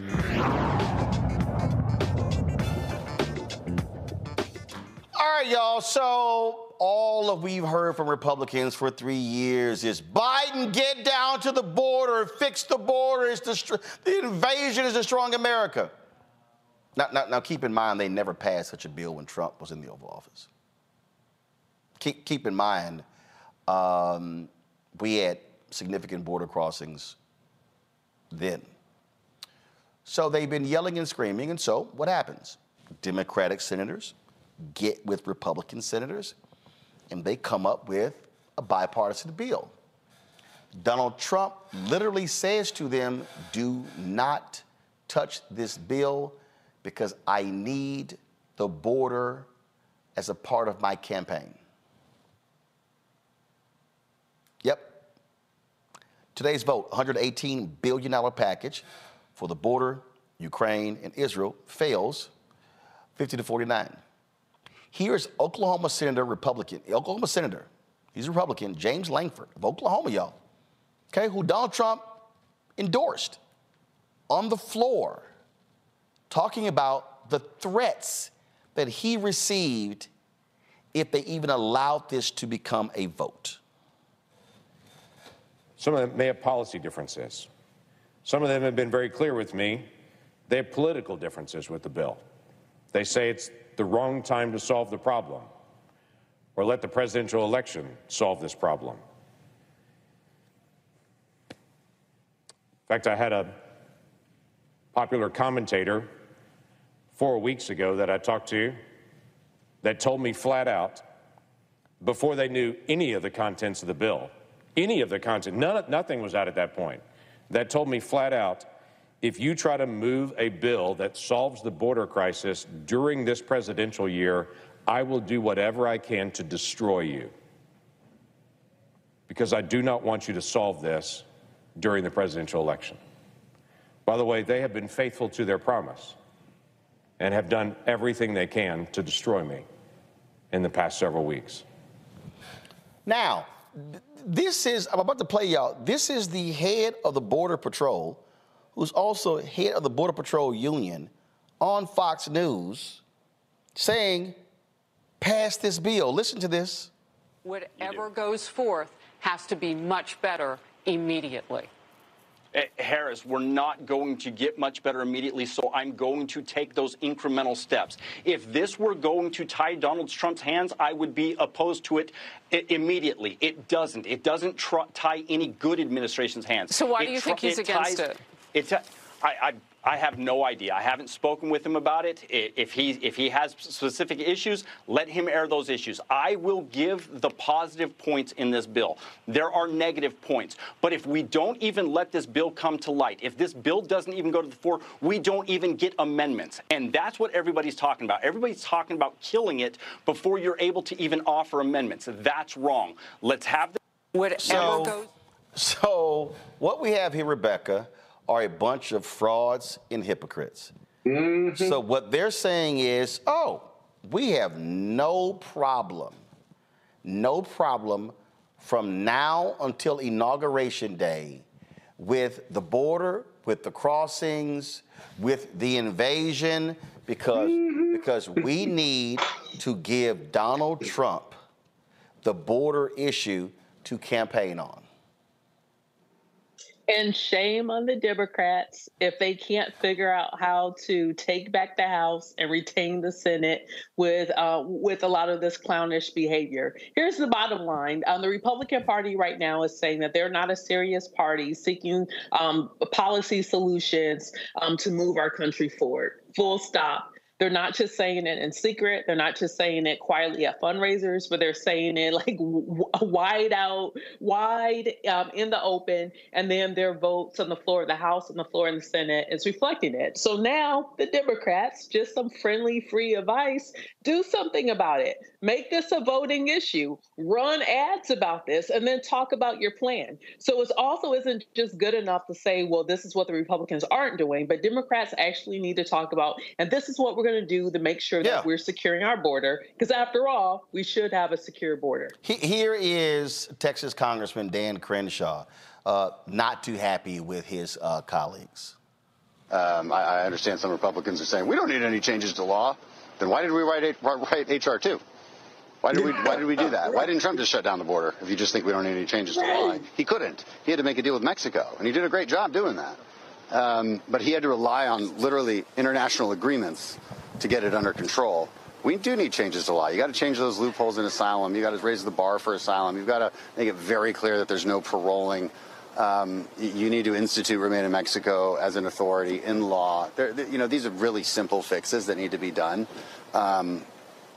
All right, y'all. So all of we've heard from Republicans for three years is Biden get down to the border, fix the border. It's the, the invasion is destroying America. Now, now, now, keep in mind they never passed such a bill when Trump was in the Oval Office. Keep, keep in mind um, we had significant border crossings then. So they've been yelling and screaming, and so what happens? Democratic senators get with Republican senators and they come up with a bipartisan bill. Donald Trump literally says to them, Do not touch this bill because I need the border as a part of my campaign. Yep. Today's vote $118 billion package for the border, Ukraine, and Israel fails 50 to 49. Here's Oklahoma Senator, Republican, Oklahoma Senator, he's a Republican, James Lankford of Oklahoma, y'all, okay, who Donald Trump endorsed on the floor, talking about the threats that he received if they even allowed this to become a vote. Some of them may have policy differences. Some of them have been very clear with me. They have political differences with the bill. They say it's the wrong time to solve the problem or let the presidential election solve this problem. In fact, I had a popular commentator four weeks ago that I talked to that told me flat out before they knew any of the contents of the bill, any of the content, none, nothing was out at that point, that told me flat out if you try to move a bill that solves the border crisis during this presidential year, I will do whatever I can to destroy you. Because I do not want you to solve this during the presidential election. By the way, they have been faithful to their promise and have done everything they can to destroy me in the past several weeks. Now, this is, I'm about to play y'all, this is the head of the Border Patrol, who's also head of the Border Patrol Union, on Fox News saying, pass this bill. Listen to this. Whatever goes forth has to be much better immediately. Eh, Harris, we're not going to get much better immediately, so I'm going to take those incremental steps. If this were going to tie Donald Trump's hands, I would be opposed to it immediately. It doesn't. It doesn't tr- tie any good administration's hands. So why it do you think he's against ties, it? It, I, I I have no idea. I haven't spoken with him about it. If he if he has specific issues, let him air those issues. I will give the positive points in this bill. There are negative points, but if we don't even let this bill come to light, if this bill doesn't even go to the floor, we don't even get amendments, and that's what everybody's talking about. Everybody's talking about killing it before you're able to even offer amendments. That's wrong. Let's have the whatever So- goes. So, what we have here, Rebecca, are a bunch of frauds and hypocrites. Mm-hmm. So, what they're saying is, oh, we have no problem, no problem from now until Inauguration Day with the border, with the crossings, with the invasion, because, mm-hmm. because we need to give Donald Trump the border issue to campaign on. And shame on the Democrats if they can't figure out how to take back the House and retain the Senate with uh, with a lot of this clownish behavior. Here's the bottom line: um, the Republican Party right now is saying that they're not a serious party seeking um, policy solutions um, to move our country forward. Full stop. They're not just saying it in secret. They're not just saying it quietly at fundraisers, but they're saying it like w- wide out, wide um, in the open. And then their votes on the floor of the House and the floor in the Senate is reflecting it. So now the Democrats, just some friendly, free advice, do something about it. Make this a voting issue. Run ads about this, and then talk about your plan. So it also isn't just good enough to say, well, this is what the Republicans aren't doing, but Democrats actually need to talk about, and this is what we're going to do to make sure that we're securing our border. Because after all, we should have a secure border. Here is Texas Congressman Dan Crenshaw, uh, not too happy with his uh, colleagues. Um, I, I understand some Republicans are saying we don't need any changes to law. Then why did we write, H- write HR two? Why did we Why did we do that? Why didn't Trump just shut down the border? If you just think we don't need any changes to the law, he couldn't. He had to make a deal with Mexico, and he did a great job doing that. Um, but he had to rely on literally international agreements to get it under control. We do need changes to law. You got to change those loopholes in asylum. You got to raise the bar for asylum. You've got to make it very clear that there's no paroling. Um, you need to institute remain in Mexico as an authority in law. There- you know, these are really simple fixes that need to be done. Um,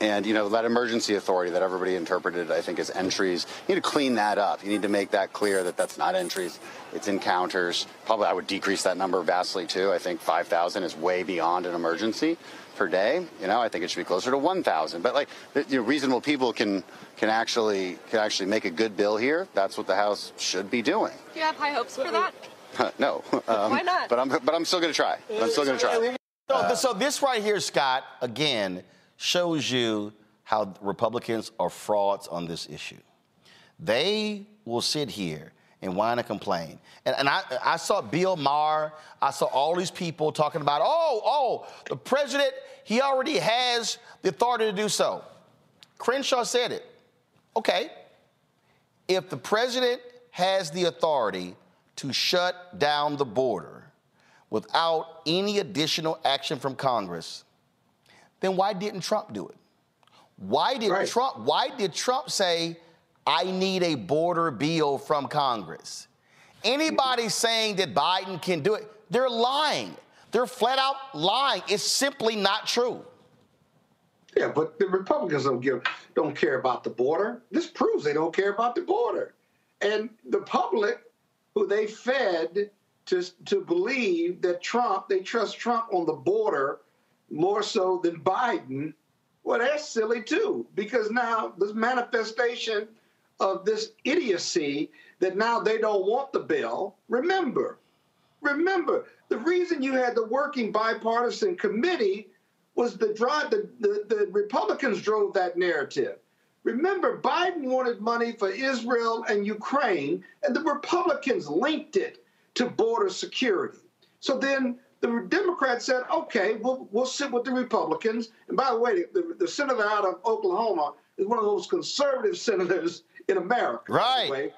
and you know that emergency authority that everybody interpreted, I think, as entries. You need to clean that up. You need to make that clear that that's not entries; it's encounters. Probably, I would decrease that number vastly too. I think 5,000 is way beyond an emergency per day. You know, I think it should be closer to 1,000. But like, you know, reasonable people can can actually can actually make a good bill here. That's what the House should be doing. Do you have high hopes for that? no, um, Why not? But I'm but I'm still going to try. I'm still going to try. So, th- so this right here, Scott, again, shows you how Republicans are frauds on this issue. They will sit here and whine and complain. And, and I, I saw Bill Maher, I saw all these people talking about, oh, oh, the president, he already has the authority to do so. Crenshaw said it. Okay, if the president has the authority to shut down the border without any additional action from Congress, then why didn't Trump do it? Why did right. Trump why did Trump say I need a border bill from Congress? Anybody saying that Biden can do it, they're lying. They're flat out lying. It's simply not true. Yeah, but the Republicans don't give don't care about the border. This proves they don't care about the border. And the public who they fed to, to believe that Trump, they trust Trump on the border more so than Biden, well, that's silly too, because now this manifestation of this idiocy that now they don't want the bill. Remember, remember, the reason you had the working bipartisan committee was the drive, the, the, the Republicans drove that narrative. Remember, Biden wanted money for Israel and Ukraine, and the Republicans linked it to border security. So then the Democrats said, okay, we'll, we'll sit with the Republicans. And by the way, the, the senator out of Oklahoma is one of the most conservative senators in America. Right.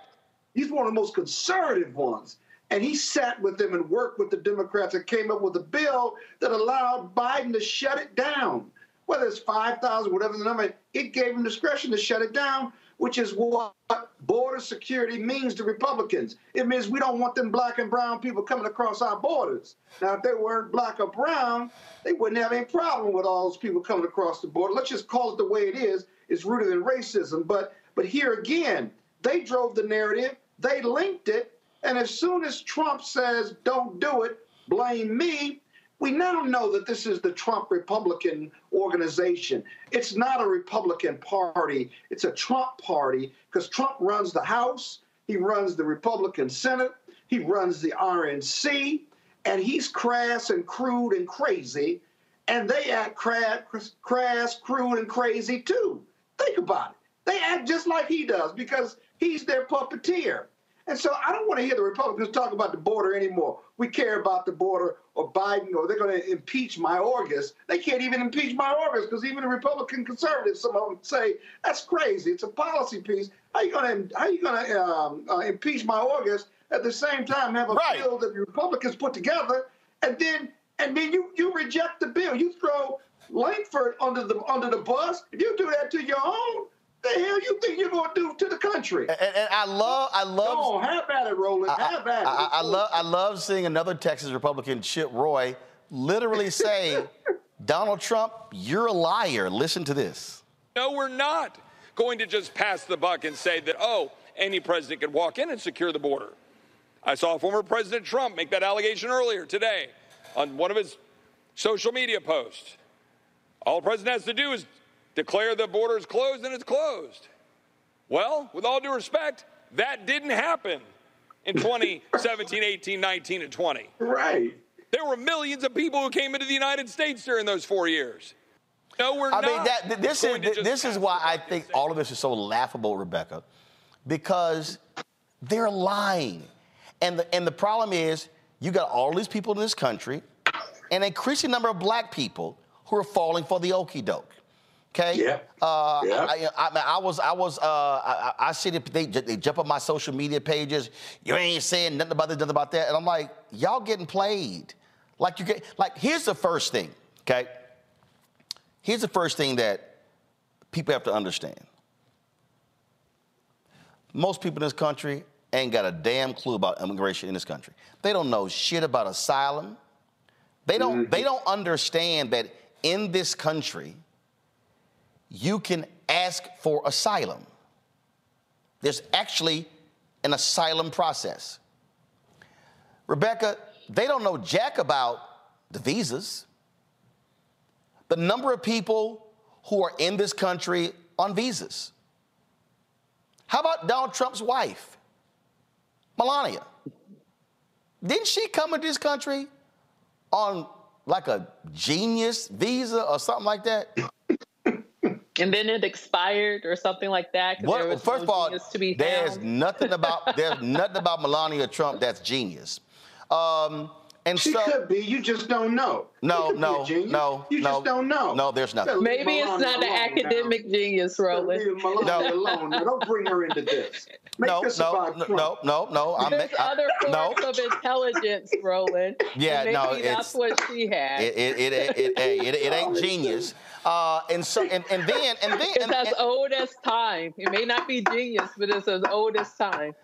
He's one of the most conservative ones. And he sat with them and worked with the Democrats and came up with a bill that allowed Biden to shut it down. Whether it's 5,000, whatever the number, it gave him discretion to shut it down which is what border security means to Republicans. It means we don't want them black and brown people coming across our borders. Now, if they weren't black or brown, they wouldn't have any problem with all those people coming across the border. Let's just call it the way it is. It's rooted in racism. But but here again, they drove the narrative, they linked it, and as soon as Trump says, don't do it, blame me, we now know that this is the Trump Republican organization. It's not a Republican party, it's a Trump party because Trump runs the House, he runs the Republican Senate, he runs the RNC, and he's crass and crude and crazy, and they act crass, crude, and crazy too. Think about it. They act just like he does because he's their puppeteer. And so I don't want to hear the Republicans talk about the border anymore. We care about the border or Biden or they're going to impeach my Mayorkas. They can't even impeach my Mayorkas because even the Republican conservatives, some of them say that's crazy. It's a policy piece. How are you going to how you going to um, uh, impeach Mayorkas at the same time have a right. bill that the Republicans put together and then and then you you reject the bill. You throw Lankford under the under the bus. If you do that to your own, the hell you think you're going to do to the country? And, and I love, I love. Come on, have at it, Roland. I, have at it. I, I, love, I love seeing another Texas Republican, Chip Roy, literally say, "Donald Trump, you're a liar." Listen to this. No, we're not going to just pass the buck and say that oh, any president can walk in and secure the border. I saw former President Trump make that allegation earlier today on one of his social media posts. All the president has to do is declare the border is closed and it's closed. Well, with all due respect, that didn't happen in 2017, 18, 19, and 20. Right. There were millions of people who came into the United States during those four years. No, we're I not. I mean, that, this is this is why I think all of this is so laughable, Rebecca, because they're lying, and the and the problem is you got all these people in this country, and an increasing number of black people who are falling for the okey doke. Okay. Yeah. Uh, yeah. I, I, I, was, I was, uh, I, I see that they, they jump on my social media pages. You ain't saying nothing about this, nothing about that, and I'm like, y'all getting played. Like you get, like here's the first thing. Okay. Here's the first thing that people have to understand. Most people in this country ain't got a damn clue about immigration in this country. They don't know shit about asylum. They don't. Mm-hmm. They don't understand that in this country you can ask for asylum. There's actually an asylum process. Rebecca, they don't know jack about the visas. The number of people who are in this country on visas. How about Donald Trump's wife, Melania? Didn't she come into this country on like a genius visa or something like that? And then it expired or something like that. What, first no of all, there's found. nothing about there's nothing about Melania Trump that's genius. Um, And she so, could be. You just don't know. No, She no, no, You no, just don't know. No, there's nothing. Leave Maybe it's not an alone academic genius, Roland. Leave Melania No. alone. Now, don't bring her into this. Make No, this no, no, no, no, no. I'm There's I- other no. forms of intelligence, Roland. Yeah, Maybe no, that's it's- what she had. It it it it, it, hey, it, it ain't genius. Uh, and so and, and then and then it's and, as old as time. It may not be genius, but it's as old as time.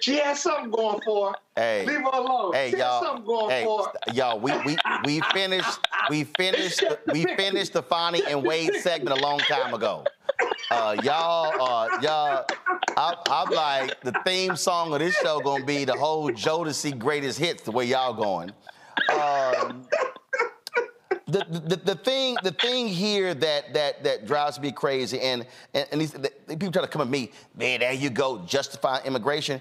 She has something going for her. Hey, Leave her alone. Hey she has y'all, something going hey for her. y'all, we we we finished we finished the, we finished the Fani and Wade segment a long time ago. Uh, y'all, uh, y'all, I, I'm like the theme song of this show gonna be the whole Jodeci greatest hits. The way y'all going. Um, the, the, the thing the thing here that that that drives me crazy and and, and these, the, people try to come at me man there you go justify immigration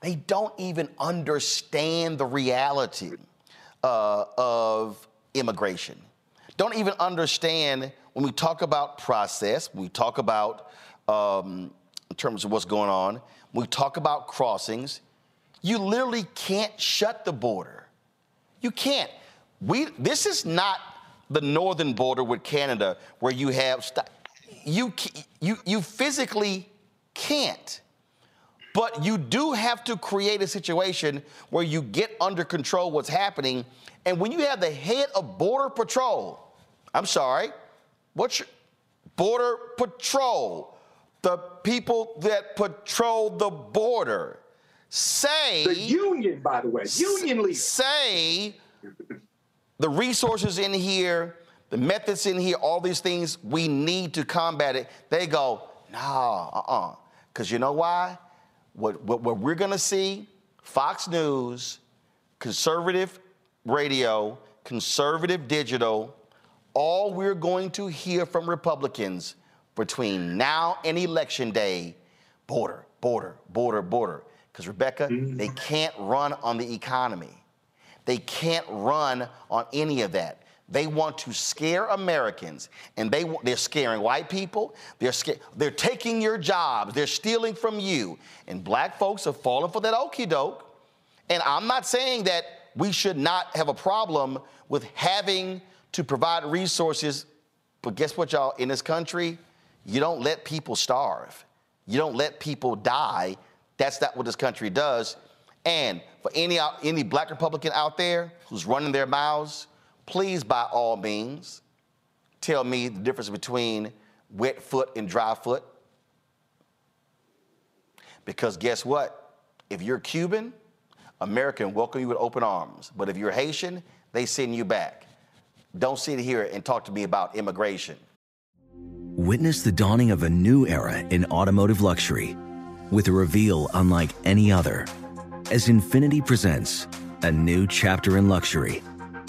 they don't even understand the reality uh, of immigration don't even understand when we talk about process when we talk about um, in terms of what's going on when we talk about crossings you literally can't shut the border you can't. We. This is not the northern border with Canada where you have st- you you you physically can't. But you do have to create a situation where you get under control what's happening. And when you have the head of border patrol, I'm sorry, what's your border patrol? The people that patrol the border say The union, by the way, union leader. say the resources in here, the methods in here, all these things we need to combat it. They go, nah, uh-uh. Because you know why? What, what, what we're gonna see, Fox News, conservative radio, conservative digital, all we're going to hear from Republicans between now and election day, border, border, border, border. Because Rebecca, they mm-hmm. can't run on the economy. They can't run on any of that. They want to scare Americans, and they they're scaring white people. They're sca- they're taking your jobs. They're stealing from you, and black folks have fallen for that okey doke. And I'm not saying that we should not have a problem with having to provide resources, but guess what, y'all? In this country, you don't let people starve. You don't let people die. That's not what this country does. And for any any black Republican out there who's running their mouths, please, by all means, tell me the difference between wet foot and dry foot. Because guess what? If you're Cuban, American welcome you with open arms. But if you're Haitian, they send you back. Don't sit here and talk to me about immigration. Witness the dawning of a new era in automotive luxury with a reveal unlike any other as Infiniti presents a new chapter in luxury,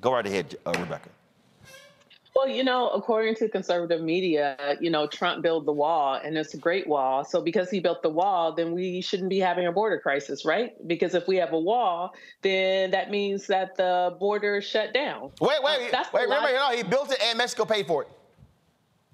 Go right ahead, uh, Rebecca. Well, you know, according to conservative media, you know, Trump built the wall and it's a great wall. So because he built the wall, then we shouldn't be having a border crisis, right? Because if we have a wall, then that means that the border is shut down. Wait, wait, Uh, wait, remember, no, he built it and Mexico paid for it.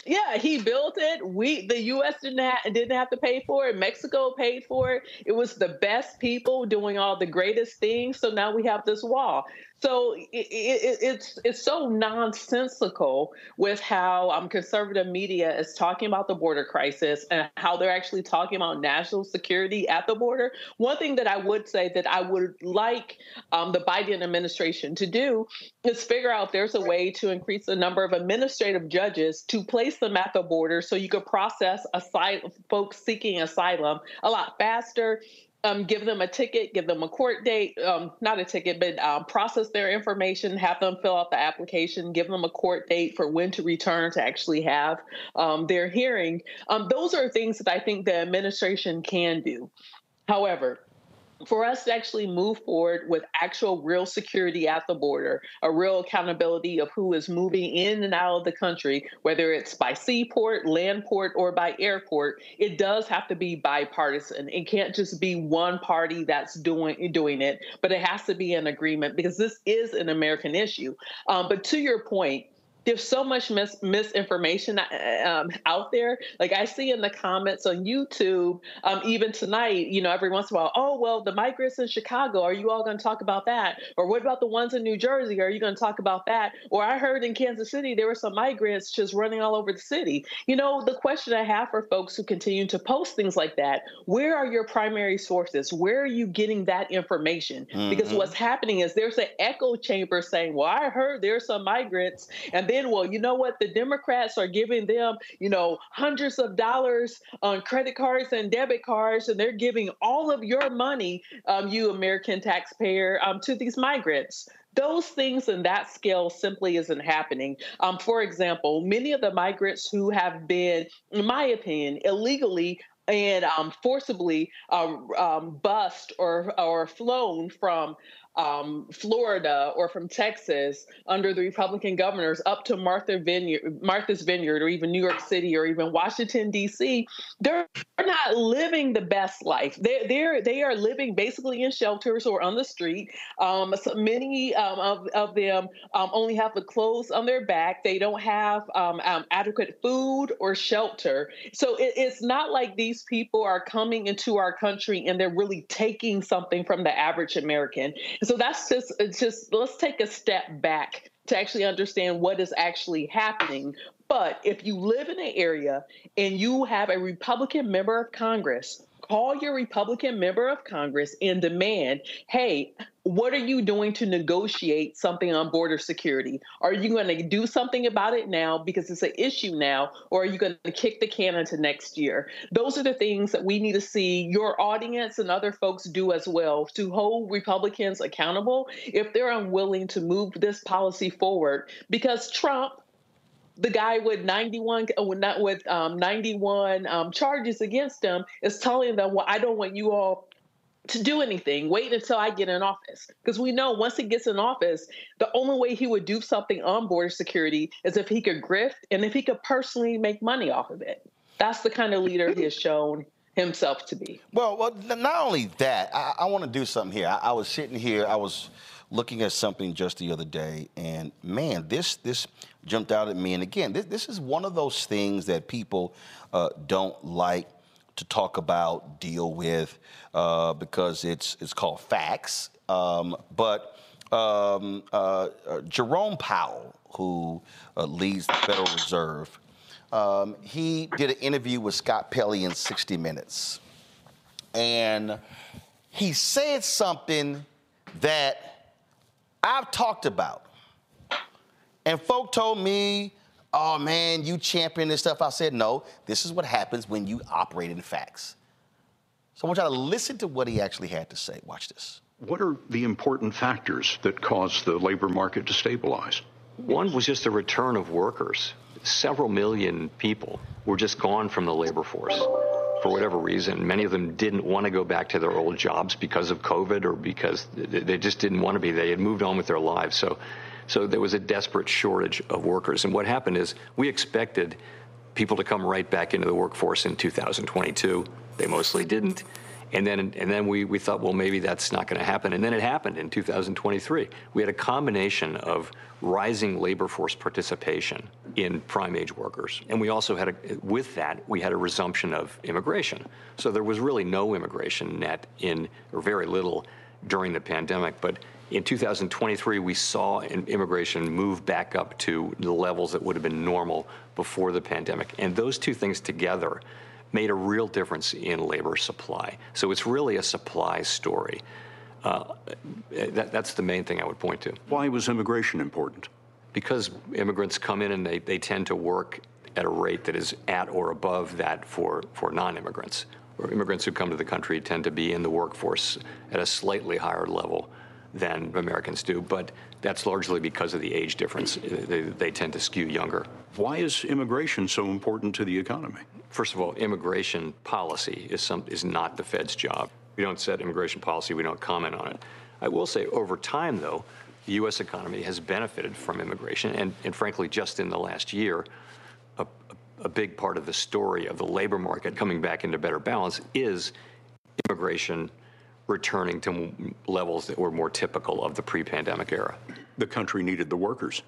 Yeah, he built it. We, the U.S. didn't ha- didn't have to pay for it. Mexico paid for it. It was the best people doing all the greatest things. So now we have this wall. So it, it, it's it's so nonsensical with how um, conservative media is talking about the border crisis and how they're actually talking about national security at the border. One thing that I would say that I would like um, the Biden administration to do is figure out there's a way to increase the number of administrative judges to place them at the border so you could process asylum folks seeking asylum a lot faster um, give them a ticket, give them a court date, um, not a ticket, but um, process their information, have them fill out the application, give them a court date for when to return to actually have um, their hearing. Um, those are things that I think the administration can do. However, for us to actually move forward with actual real security at the border, a real accountability of who is moving in and out of the country, whether it's by seaport, land port, or by airport, it does have to be bipartisan. It can't just be one party that's doing doing it, but it has to be an agreement because this is an American issue. Um, but to your point, there's so much mis- misinformation uh, um, out there. Like I see in the comments on YouTube, um, even tonight, you know, every once in a while, oh, well, the migrants in Chicago, are you all going to talk about that? Or what about the ones in New Jersey? Are you going to talk about that? Or I heard in Kansas City, there were some migrants just running all over the city. You know, the question I have for folks who continue to post things like that, where are your primary sources? Where are you getting that information? Because Mhm. what's happening is there's an echo chamber saying, well, I heard there's some migrants. And then, well, you know what? The Democrats are giving them, you know, hundreds of dollars on credit cards and debit cards, and they're giving all of your money, um, you American taxpayer, um, to these migrants. Those things in that scale simply isn't happening. Um, for example, many of the migrants who have been, in my opinion, illegally and um, forcibly um, um, bussed or or flown from um, Florida or from Texas under the Republican governors up to Martha Vineyard, Martha's Vineyard, or even New York City, or even Washington D.C. They're not living the best life. They they're they are living basically in shelters or on the street. Um, so many um, of of them um, only have the clothes on their back. They don't have um, um, adequate food or shelter. So it, it's not like these people are coming into our country and they're really taking something from the average American. So that's just it's just let's take a step back to actually understand what is actually happening. But if you live in an area and you have a Republican member of Congress, call your Republican member of Congress and demand, hey, what are you doing to negotiate something on border security? Are you going to do something about it now because it's an issue now, or are you going to kick the can into next year? Those are the things that we need to see your audience and other folks do as well to hold Republicans accountable if they're unwilling to move this policy forward. Because Trump, the guy with 91 uh, with um, 91 um, charges against him is telling them well i don't want you all to do anything wait until i get in office because we know once he gets in office the only way he would do something on border security is if he could grift and if he could personally make money off of it that's the kind of leader he has shown himself to be Well, well, not only that, I, I want to do something here. I, I was sitting here, I was looking at something just the other day, and man, this this jumped out at me. And again, this, this is one of those things that people uh, don't like to talk about, deal with, uh, because it's it's called facts. Um, but um, uh, uh Jerome Powell, who uh, leads the Federal Reserve, um, he did an interview with Scott Pelley in 60 Minutes, and he said something that I've talked about. And folk told me, oh man, you champion this stuff. I said, no, this is what happens when you operate in facts. So I want you to listen to what he actually had to say. Watch this. What are the important factors that caused the labor market to stabilize? One was just the return of workers. Several million people were just gone from the labor force for whatever reason. Many of them didn't want to go back to their old jobs because of COVID or because they just didn't want to be. They had moved on with their lives. So so there was a desperate shortage of workers. And what happened is we expected people to come right back into the workforce in 2022. They mostly didn't. And then, and then we, we thought, well, maybe that's not going to happen. And then it happened in 2023. We had a combination of rising labor force participation in prime age workers. And we also had, a, with that, we had a resumption of immigration. So there was really no immigration net in, or very little during the pandemic. But in 2023, we saw immigration move back up to the levels that would have been normal before the pandemic. And those two things together made a real difference in labor supply. So it's really a supply story. Uh, that, that's the main thing I would point to. Why was immigration important? Because immigrants come in and they, they tend to work at a rate that is at or above that for, for non immigrants. Or immigrants who come to the country tend to be in the workforce at a slightly higher level than Americans do, but that's largely because of the age difference. They, they, tend to skew younger. Why is immigration so important to the economy? First of all, immigration policy is, some, is not the Fed's job. We don't set immigration policy, we don't comment on it. I will say, over time, though, the U.S. economy has benefited from immigration, and, and frankly, just in the last year, a, a big part of the story of the labor market coming back into better balance is immigration returning to levels that were more typical of the pre-pandemic era. The country needed the workers.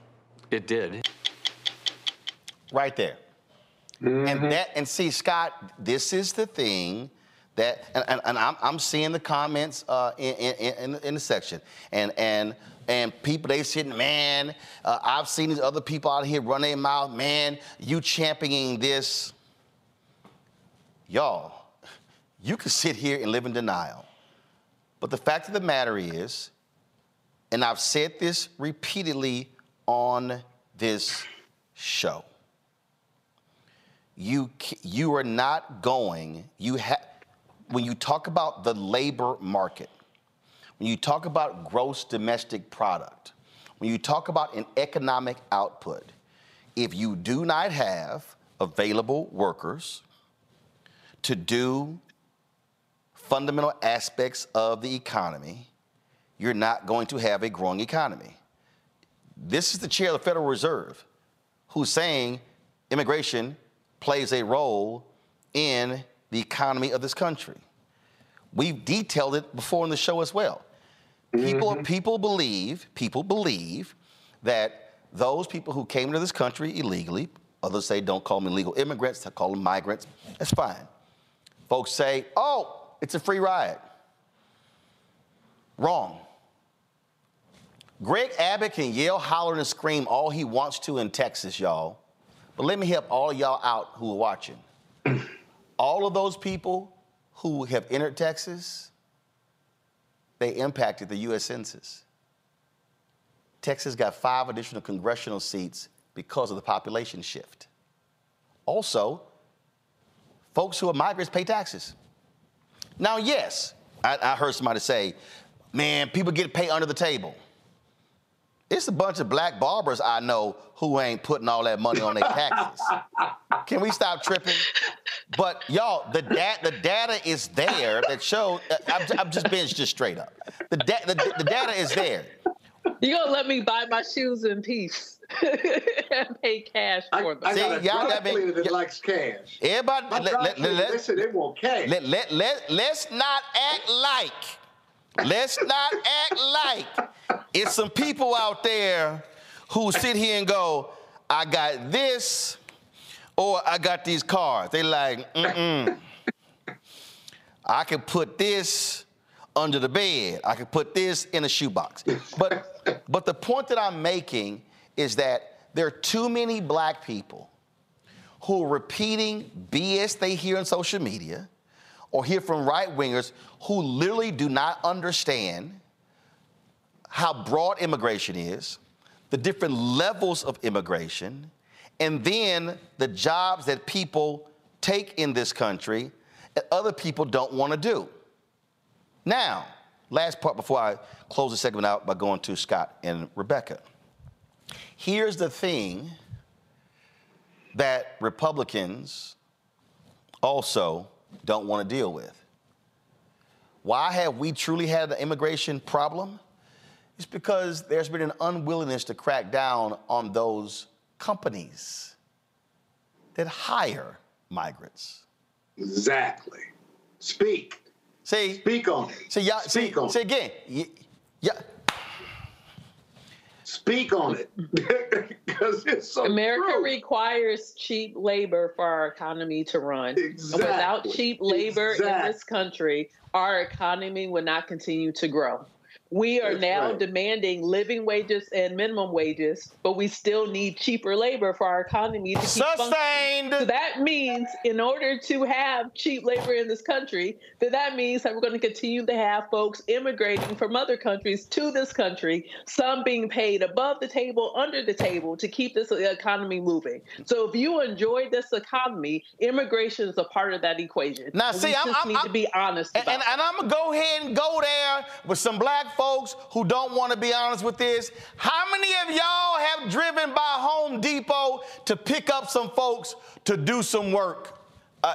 It did. Right there. Mm-hmm. And that and see, Scott, this is the thing that and, and, and I'm, I'm seeing the comments uh, in, in, in, the section. And and and people they sitting, man, uh, I've seen these other people out here run their mouth, man, you championing this. Y'all, you can sit here and live in denial. But the fact of the matter is, and I've said this repeatedly on this show, you, you are not going, you have, when you talk about the labor market, when you talk about gross domestic product, when you talk about an economic output, if you do not have available workers to do fundamental aspects of the economy, you're not going to have a growing economy. This is the chair of the Federal Reserve who's saying immigration plays a role in the economy of this country. We've detailed it before in the show as well. People, mm-hmm. people believe, people believe that those people who came into this country illegally, others say don't call them illegal immigrants, call them migrants, that's fine. Folks say, oh, it's a free ride. Wrong. Greg Abbott can yell, holler, and scream all he wants to in Texas, y'all. But let me help all y'all out who are watching. all of those people who have entered Texas, they impacted the U.S. Census. Texas got five additional congressional seats because of the population shift. Also, folks who are migrants pay taxes. Now, yes, I, I heard somebody say, man, people get paid under the table. It's a bunch of black barbers I know who ain't putting all that money on their taxes. Can we stop tripping? But y'all, the, da- the data is there that shows. Uh, I'm, I'm, just being just straight up. The, da- the, the data is there. You gonna let me buy my shoes in peace and pay cash for them? I, I got See, a y'all got me, that likes cash. Everybody, let, let, let, let, they said they want cash. Let, let, let, let's not act like Let's not act like it's some people out there who sit here and go, I got this or I got these cars. They like, mm-mm. I can put this under the bed. I can put this in a shoebox. But but the point that I'm making is that there are too many black people who are repeating BS they hear on social media or hear from right wingers who literally do not understand how broad immigration is, the different levels of immigration, and then the jobs that people take in this country that other people don't want to do. Now, last part before I close the segment out by going to Scott and Rebecca. Here's the thing that Republicans also don't want to deal with. Why have we truly had an immigration problem? It's because there's been an unwillingness to crack down on those companies that hire migrants. Exactly. Speak. See, speak on it. See, y'all, speak see, on see again. y- Yeah, Speak on it. Because it's so America true. requires cheap labor for our economy to run. Exactly. Without cheap labor in this country, our economy will not continue to grow. We are That's now right. demanding living wages and minimum wages, but we still need cheaper labor for our economy to keep Sustained. So that means, in order to have cheap labor in this country, that that means that we're going to continue to have folks immigrating from other countries to this country, some being paid above the table, under the table to keep this economy moving. So if you enjoy this economy, immigration is a part of that equation. Now, And see, I'm- just I'm- need I'm- be honest And, about and, and I'm gonna go ahead and go there with some black folks who don't want to be honest with this. How many of y'all have driven by Home Depot to pick up some folks to do some work? Uh,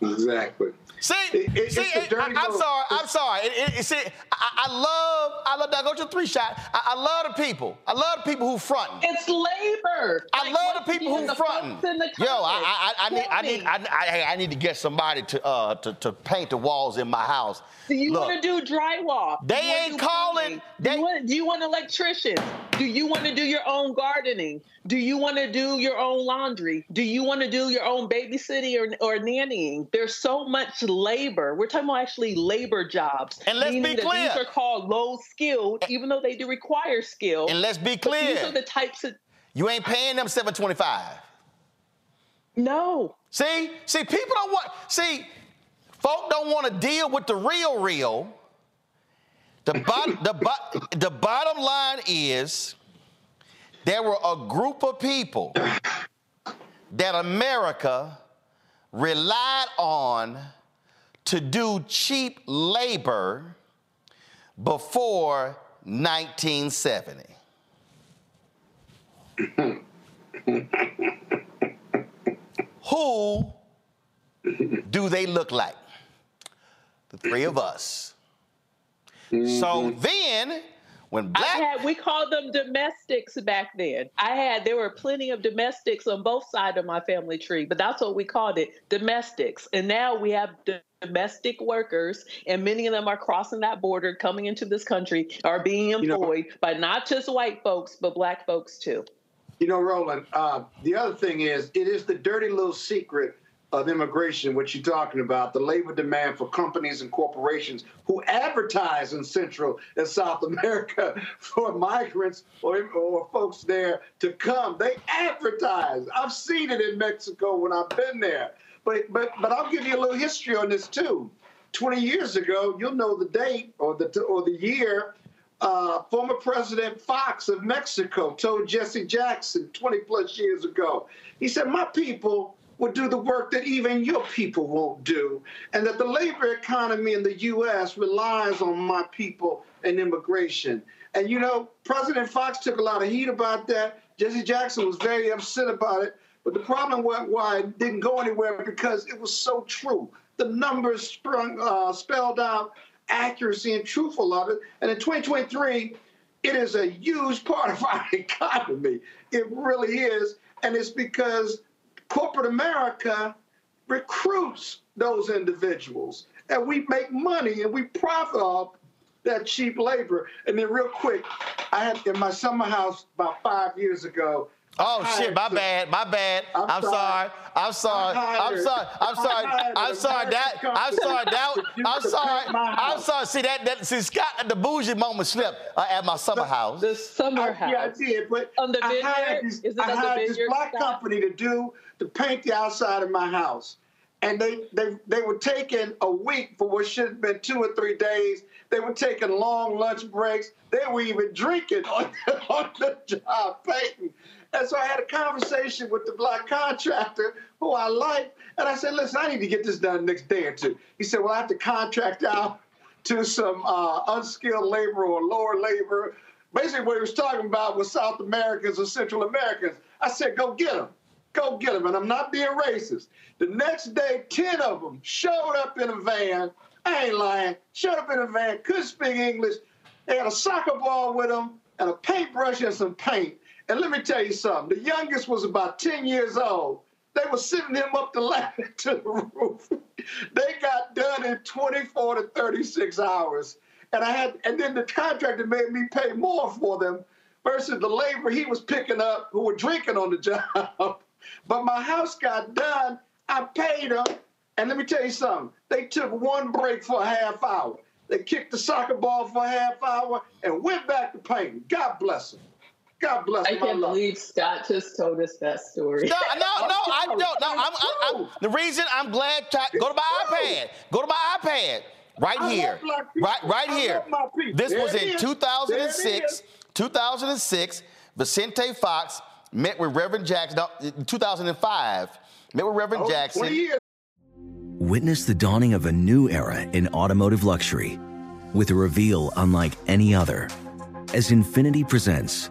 Exactly. See, It- it- see, it- dirty I, am sorry, I'm sorry. It, it, it- see, I, I love, I love. I go to three shot. I, I love the people. I love the people who fronting. It's labor. I Like, love the people who the fronting. in the Yo, I, I, I need, I need, me. I, I, I need to get somebody to, uh, to, to paint the walls in my house. Do you want to do drywall? They Do ain't calling- plumbing? Do you, want, do you want electricians? Do you want to do your own gardening? Do you want to do your own laundry? Do you want to do your own babysitting or, or nannying? There's so much labor. We're talking about actually labor jobs. And let's be clear. These are called low skilled, even though they do require skill. And let's be But These clear. are the types of You ain't paying them 725. no. See, see, people don't want. See, folk don't want to deal with the real, real. The bot, the bot, the bottom line is, there were a group of people that America relied on to do cheap labor before 1970. Who do they look like? The three of us. So mm-hmm. then, when black I had we called them domestics back then. I had there were plenty of domestics on both sides of my family tree, but that's what we called it, domestics. And now we have d- domestic workers, and many of them are crossing that border, coming into this country, are being employed by not just white folks but black folks too. You know, Roland, uh, the other thing is, it is the dirty little secret of immigration, what you're talking about, the labor demand for companies and corporations who advertise in Central and South America for migrants or, or folks there to come. They advertise. I've seen it in Mexico when I've been there. But, but, but I'll give you a little history on this too. 20 years ago, you'll know the date or the, or the year uh, former President Fox of Mexico told Jesse Jackson 20 plus years ago. He said, My people will do the work that even your people won't do, and that the labor economy in the U.S. relies on my people and immigration. And you know, President Fox took a lot of heat about that. Jesse Jackson was very upset about it. But the problem was why it didn't go anywhere because it was so true. The numbers sprung, uh, spelled out accuracy and truthful of it. And in 2023, it is a huge part of our economy. It really is. And it's because corporate America recruits those individuals and we make money and we profit off that cheap labor. And then real quick, I had in my summer house about five years ago. Oh shit, my bad, my bad. I'm, I'm sorry. I'm sorry. I'm sorry. I'm sorry. I'm sorry. That I'm sorry. That I'm sorry. I'm sorry. See that that see Scott the bougie moment slipped uh, at my summer house. The summer house. Yeah, I did, but On the I hired this, Is it I hired this black Scott? company to do to paint the outside of my house, and they they they were taking a week for what should have been two or three days. They were taking long lunch breaks. They were even drinking on, on the job painting. And so I had a conversation with the black contractor who I liked, and I said, "Listen, I need to get this done next day or two. He said, "Well, I have to contract out to some uh, unskilled labor or lower labor." Basically, what he was talking about was South Americans or Central Americans. I said, "Go get them, go get them," and I'm not being racist. The next day, ten of them showed up in a van. I ain't lying. Showed up in a van, couldn't speak English. They had a soccer ball with them and a paintbrush and some paint. And let me tell you something. The youngest was about 10 years old. They were sending him up the ladder to the roof. they got done in 24 to 36 hours. And I had, and then the contractor made me pay more for them versus the labor he was picking up who were drinking on the job. but my house got done. I paid them. And let me tell you something. They took one break for a half hour. They kicked the soccer ball for a half hour and went back to painting. God bless them. God bless I them. can't believe Scott just told us that story. No, no, no, I don't. No, I'm, I'm, I'm, the reason I'm glad. To, go to my iPad. Go to my iPad. Right I here. love black people. Right, right I here. love my people. This There was in is. 2006. There it is. 2006. Vicente Fox met with Reverend Jackson. No, in 2005. Met with Reverend Oh, Jackson. 20 years. Witness the dawning of a new era in automotive luxury with a reveal unlike any other as Infiniti presents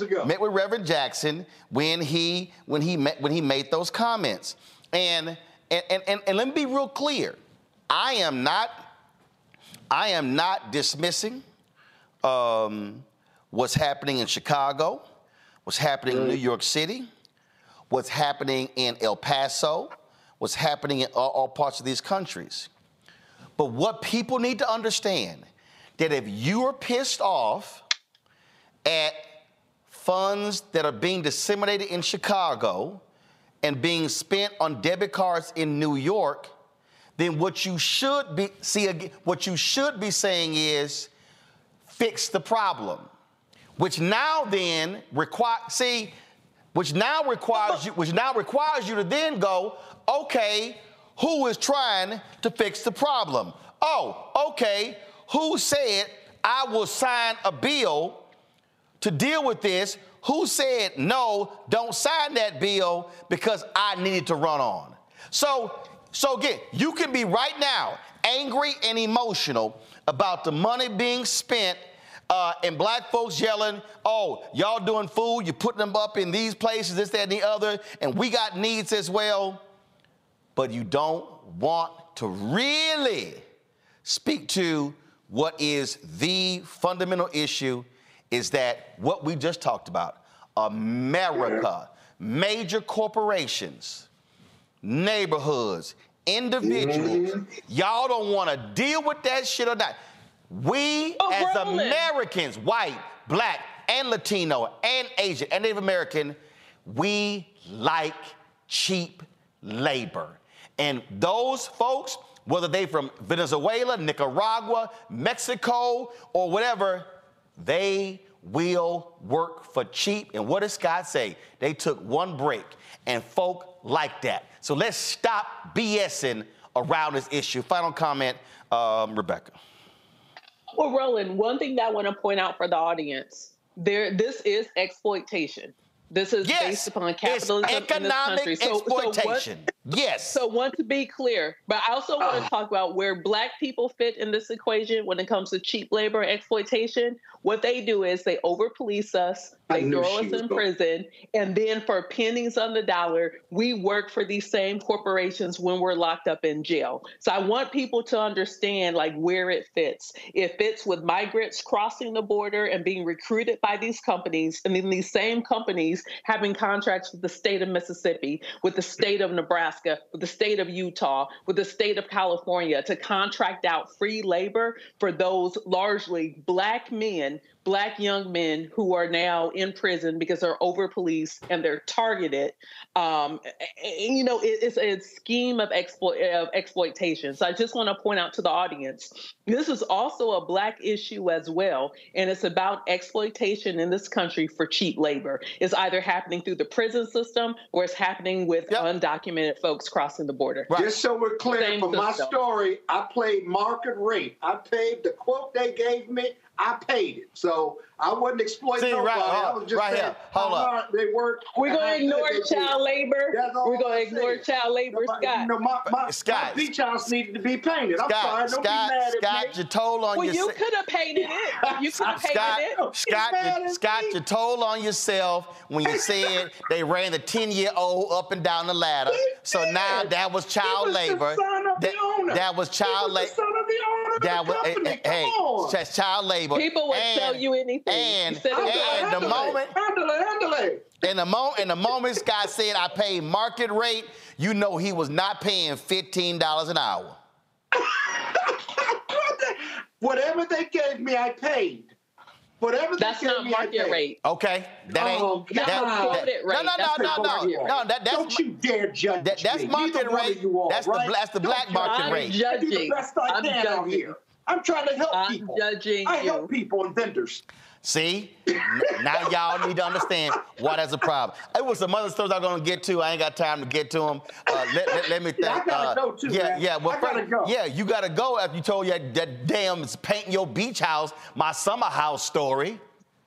Met with Reverend Jackson when he when he met when he made those comments. And and, and, and, and let me be real clear. I am not I am not dismissing um, what's happening in Chicago, what's happening in New York City, what's happening in El Paso, what's happening in all, all parts of these countries. But what people need to understand that if you are pissed off at funds that are being disseminated in Chicago and being spent on debit cards in New York, then what you should be see what you should be saying is fix the problem. Which now then require see, which now requires you, which now requires you to then go, okay, who is trying to fix the problem? Oh, okay, who said I will sign a bill to deal with this? Who said no, don't sign that bill because I needed to run on? So, so again, you can be right now angry and emotional about the money being spent uh, and black folks yelling, oh, y'all doing food, you're putting them up in these places, this, that, and the other, and we got needs as well. But you don't want to really speak to what is the fundamental issue is that what we just talked about America, major corporations, neighborhoods, individuals, mm-hmm. y'all don't want to deal with that shit or not. We, oh, as Americans, white, black, and Latino, and Asian, and Native American, we like cheap labor. And those folks, whether they from Venezuela, Nicaragua, Mexico, or whatever, they will work for cheap. And what does Scott say? They took one break, and folk like that. So let's stop BSing around this issue. Final comment, um, Rebecca. Well, Roland, one thing that I want to point out for the audience, there this is exploitation. This is yes, based upon capitalism in this country. So, exploitation. So what, yes. So want to be clear, but I also want to ah. talk about where black people fit in this equation when it comes to cheap labor exploitation. What they do is they over police us, they throw us in prison, and then for pennies on the dollar, we work for these same corporations when we're locked up in jail. So I want people to understand like where it fits. It fits with migrants crossing the border and being recruited by these companies, and then these same companies having contracts with the state of Mississippi, with the state of Nebraska, with the state of Utah, with the state of California to contract out free labor for those largely black men black young men who are now in prison because they're over policed and they're targeted. Um, and, you know, it, it's a scheme of, exploit, of exploitation. So I just want to point out to the audience this is also a black issue as well. And it's about exploitation in this country for cheap labor. It's either happening through the prison system or it's happening with yep. undocumented folks crossing the border. Right. Just so we're clear, Same for system. my story, I played market rate. I paid the quote they gave me. I paid it. So I wasn't exploiting See, nobody. Right, I was just right saying here. Hold up. they work. We're going to ignore child labor. We're going to ignore child labor, nobody, Scott. You know, my, my, Scott. my beach house needed to be painted. I'm Scott, sorry. Don't Scott, be mad at Scott, at you told on well, yourself. Well, you could have painted it. You could have painted Scott, it. Scott, you, Scott, you told on yourself when you said they ran the 10-year-old up and down the ladder. So now that was child was labor. That, that was child labor. That was eh, eh, hey, hey, child labor. People would and, tell you anything. And, and the moment, handle it, handle it. In the moment, in the moment Scott said I paid market rate, you know he was not paying fifteen dollars an hour. Whatever they gave me, I paid. Whatever they gave me. that's not market rate. Okay, that ain't oh, that, that, that, that, no no no no no no that, that's don't you dare judge that, that's me. market rate. Are, that's right? the that's the black don't market I'm rate. Judging. I do the best I I'm can judging. out here. I'm trying to help I'm people. judging I you. help people and vendors. See, now y'all need to understand why that's a problem. It was some other stories I'm gonna get to. I ain't got time to get to them. Uh, let, let, let, me think. Yeah, I gotta uh, go too. Yeah, man. yeah. Well, I gotta go. Yeah, you gotta go after you told that, that damn painting your beach house, my summer house story.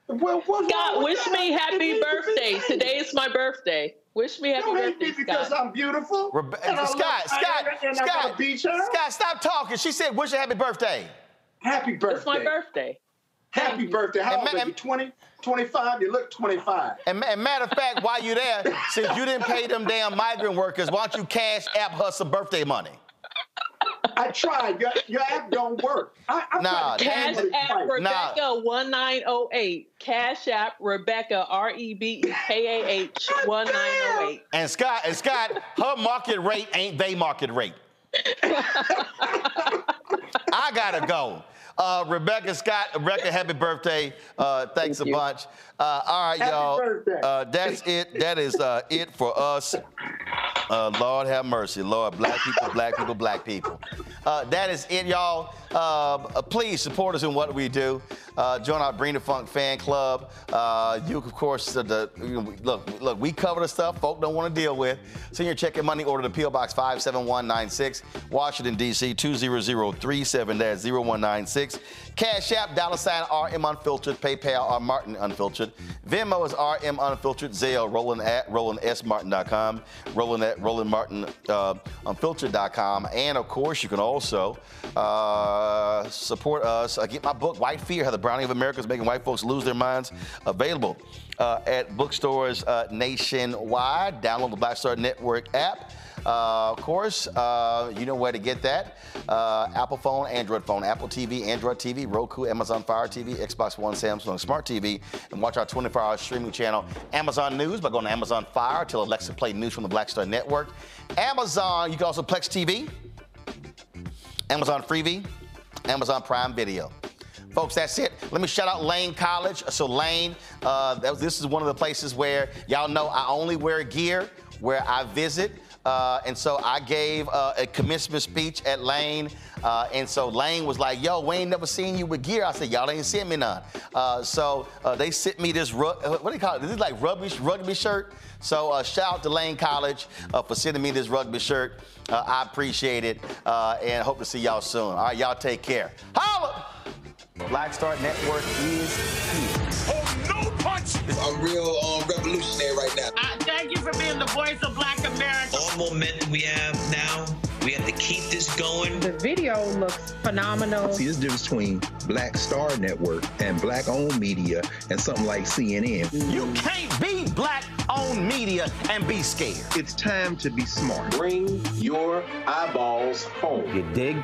Well, what's God, wish that? me happy birthday. Today is my birthday. Wish me happy Don't birthday, hate me because Scott. I'm beautiful. Rebe- and I Scott, love- Scott, I, and I got Scott, beach. Scott, stop talking. She said, "Wish you happy birthday." Happy birthday. It's my birthday. Happy birthday. How old are you? 20, 25? You look 25. And, and matter of fact, while you're there, since you didn't pay them damn migrant workers, why don't you cash app her some birthday money? I tried. Your, your app don't work. I, I'm Nah, Cash trying to app fight. Rebecca one nine oh eight. Cash app Rebecca R E B E K A H one nine oh eight. And Scott, and Scott, her market rate ain't they market rate. I gotta go. Uh, Rebecca Scott, Rebecca, happy birthday. Uh, thanks Thank a bunch. Uh, all right, Happy y'all. birthday. Uh, that's it. That is uh, it for us. Uh, Lord have mercy. Lord, black people, black people, black people. Uh, that is it, y'all. Uh, uh, please support us in what we do. Uh, join our Bring the Funk fan club. Uh, you, of course, the, you know, look, look, we cover the stuff folk don't want to deal with. Send your check and money order to PO Box 57196, Washington, D.C. 20037 0196. Cash App, dollar sign RM Unfiltered, PayPal, R Martin Unfiltered. Venmo is RM Unfiltered, Zelle, Roland at RolandSMartin.com, Roland at RolandMartin uh. And of course, you can also uh, support us. Uh, get my book, White Fear How the Browning of America is Making White Folks Lose Their Minds, available uh, at bookstores uh, nationwide. Download the Black Star Network app. Uh, of course, uh, you know where to get that. Uh, Apple phone, Android phone, Apple TV, Android TV, Roku, Amazon Fire TV, Xbox One, Samsung Smart TV, and watch our 24-hour streaming channel, Amazon News, by going to Amazon Fire. Tell Alexa play news from the Black Star Network. Amazon, you can also Plex TV, Amazon Freevee, Amazon Prime Video. Folks, that's it. Let me shout out Lane College. So Lane, uh, this is one of the places where y'all know I only wear gear where I visit. Uh, and so I gave uh, a commencement speech at Lane. Uh, and so Lane was like, yo, we ain't never seen you with gear. I said, y'all ain't sent me none. Uh, so uh, they sent me this, ru- uh, what do you call it? This is like rugby, rugby shirt. So shout out to Lane College for sending me this rugby shirt. I appreciate it and hope to see y'all soon. All right, y'all take care. Holla! Black Star Network is here. Oh, no punch! I'm real um, revolutionary right now. I thank you for being the voice of Black America. All momentum we have now, we have to keep this going. The video looks phenomenal. See, there's a difference between Black Star Network and black owned media and something like CNN. You can't be black owned media and be scared. It's time to be smart. Bring your eyeballs home. You dig?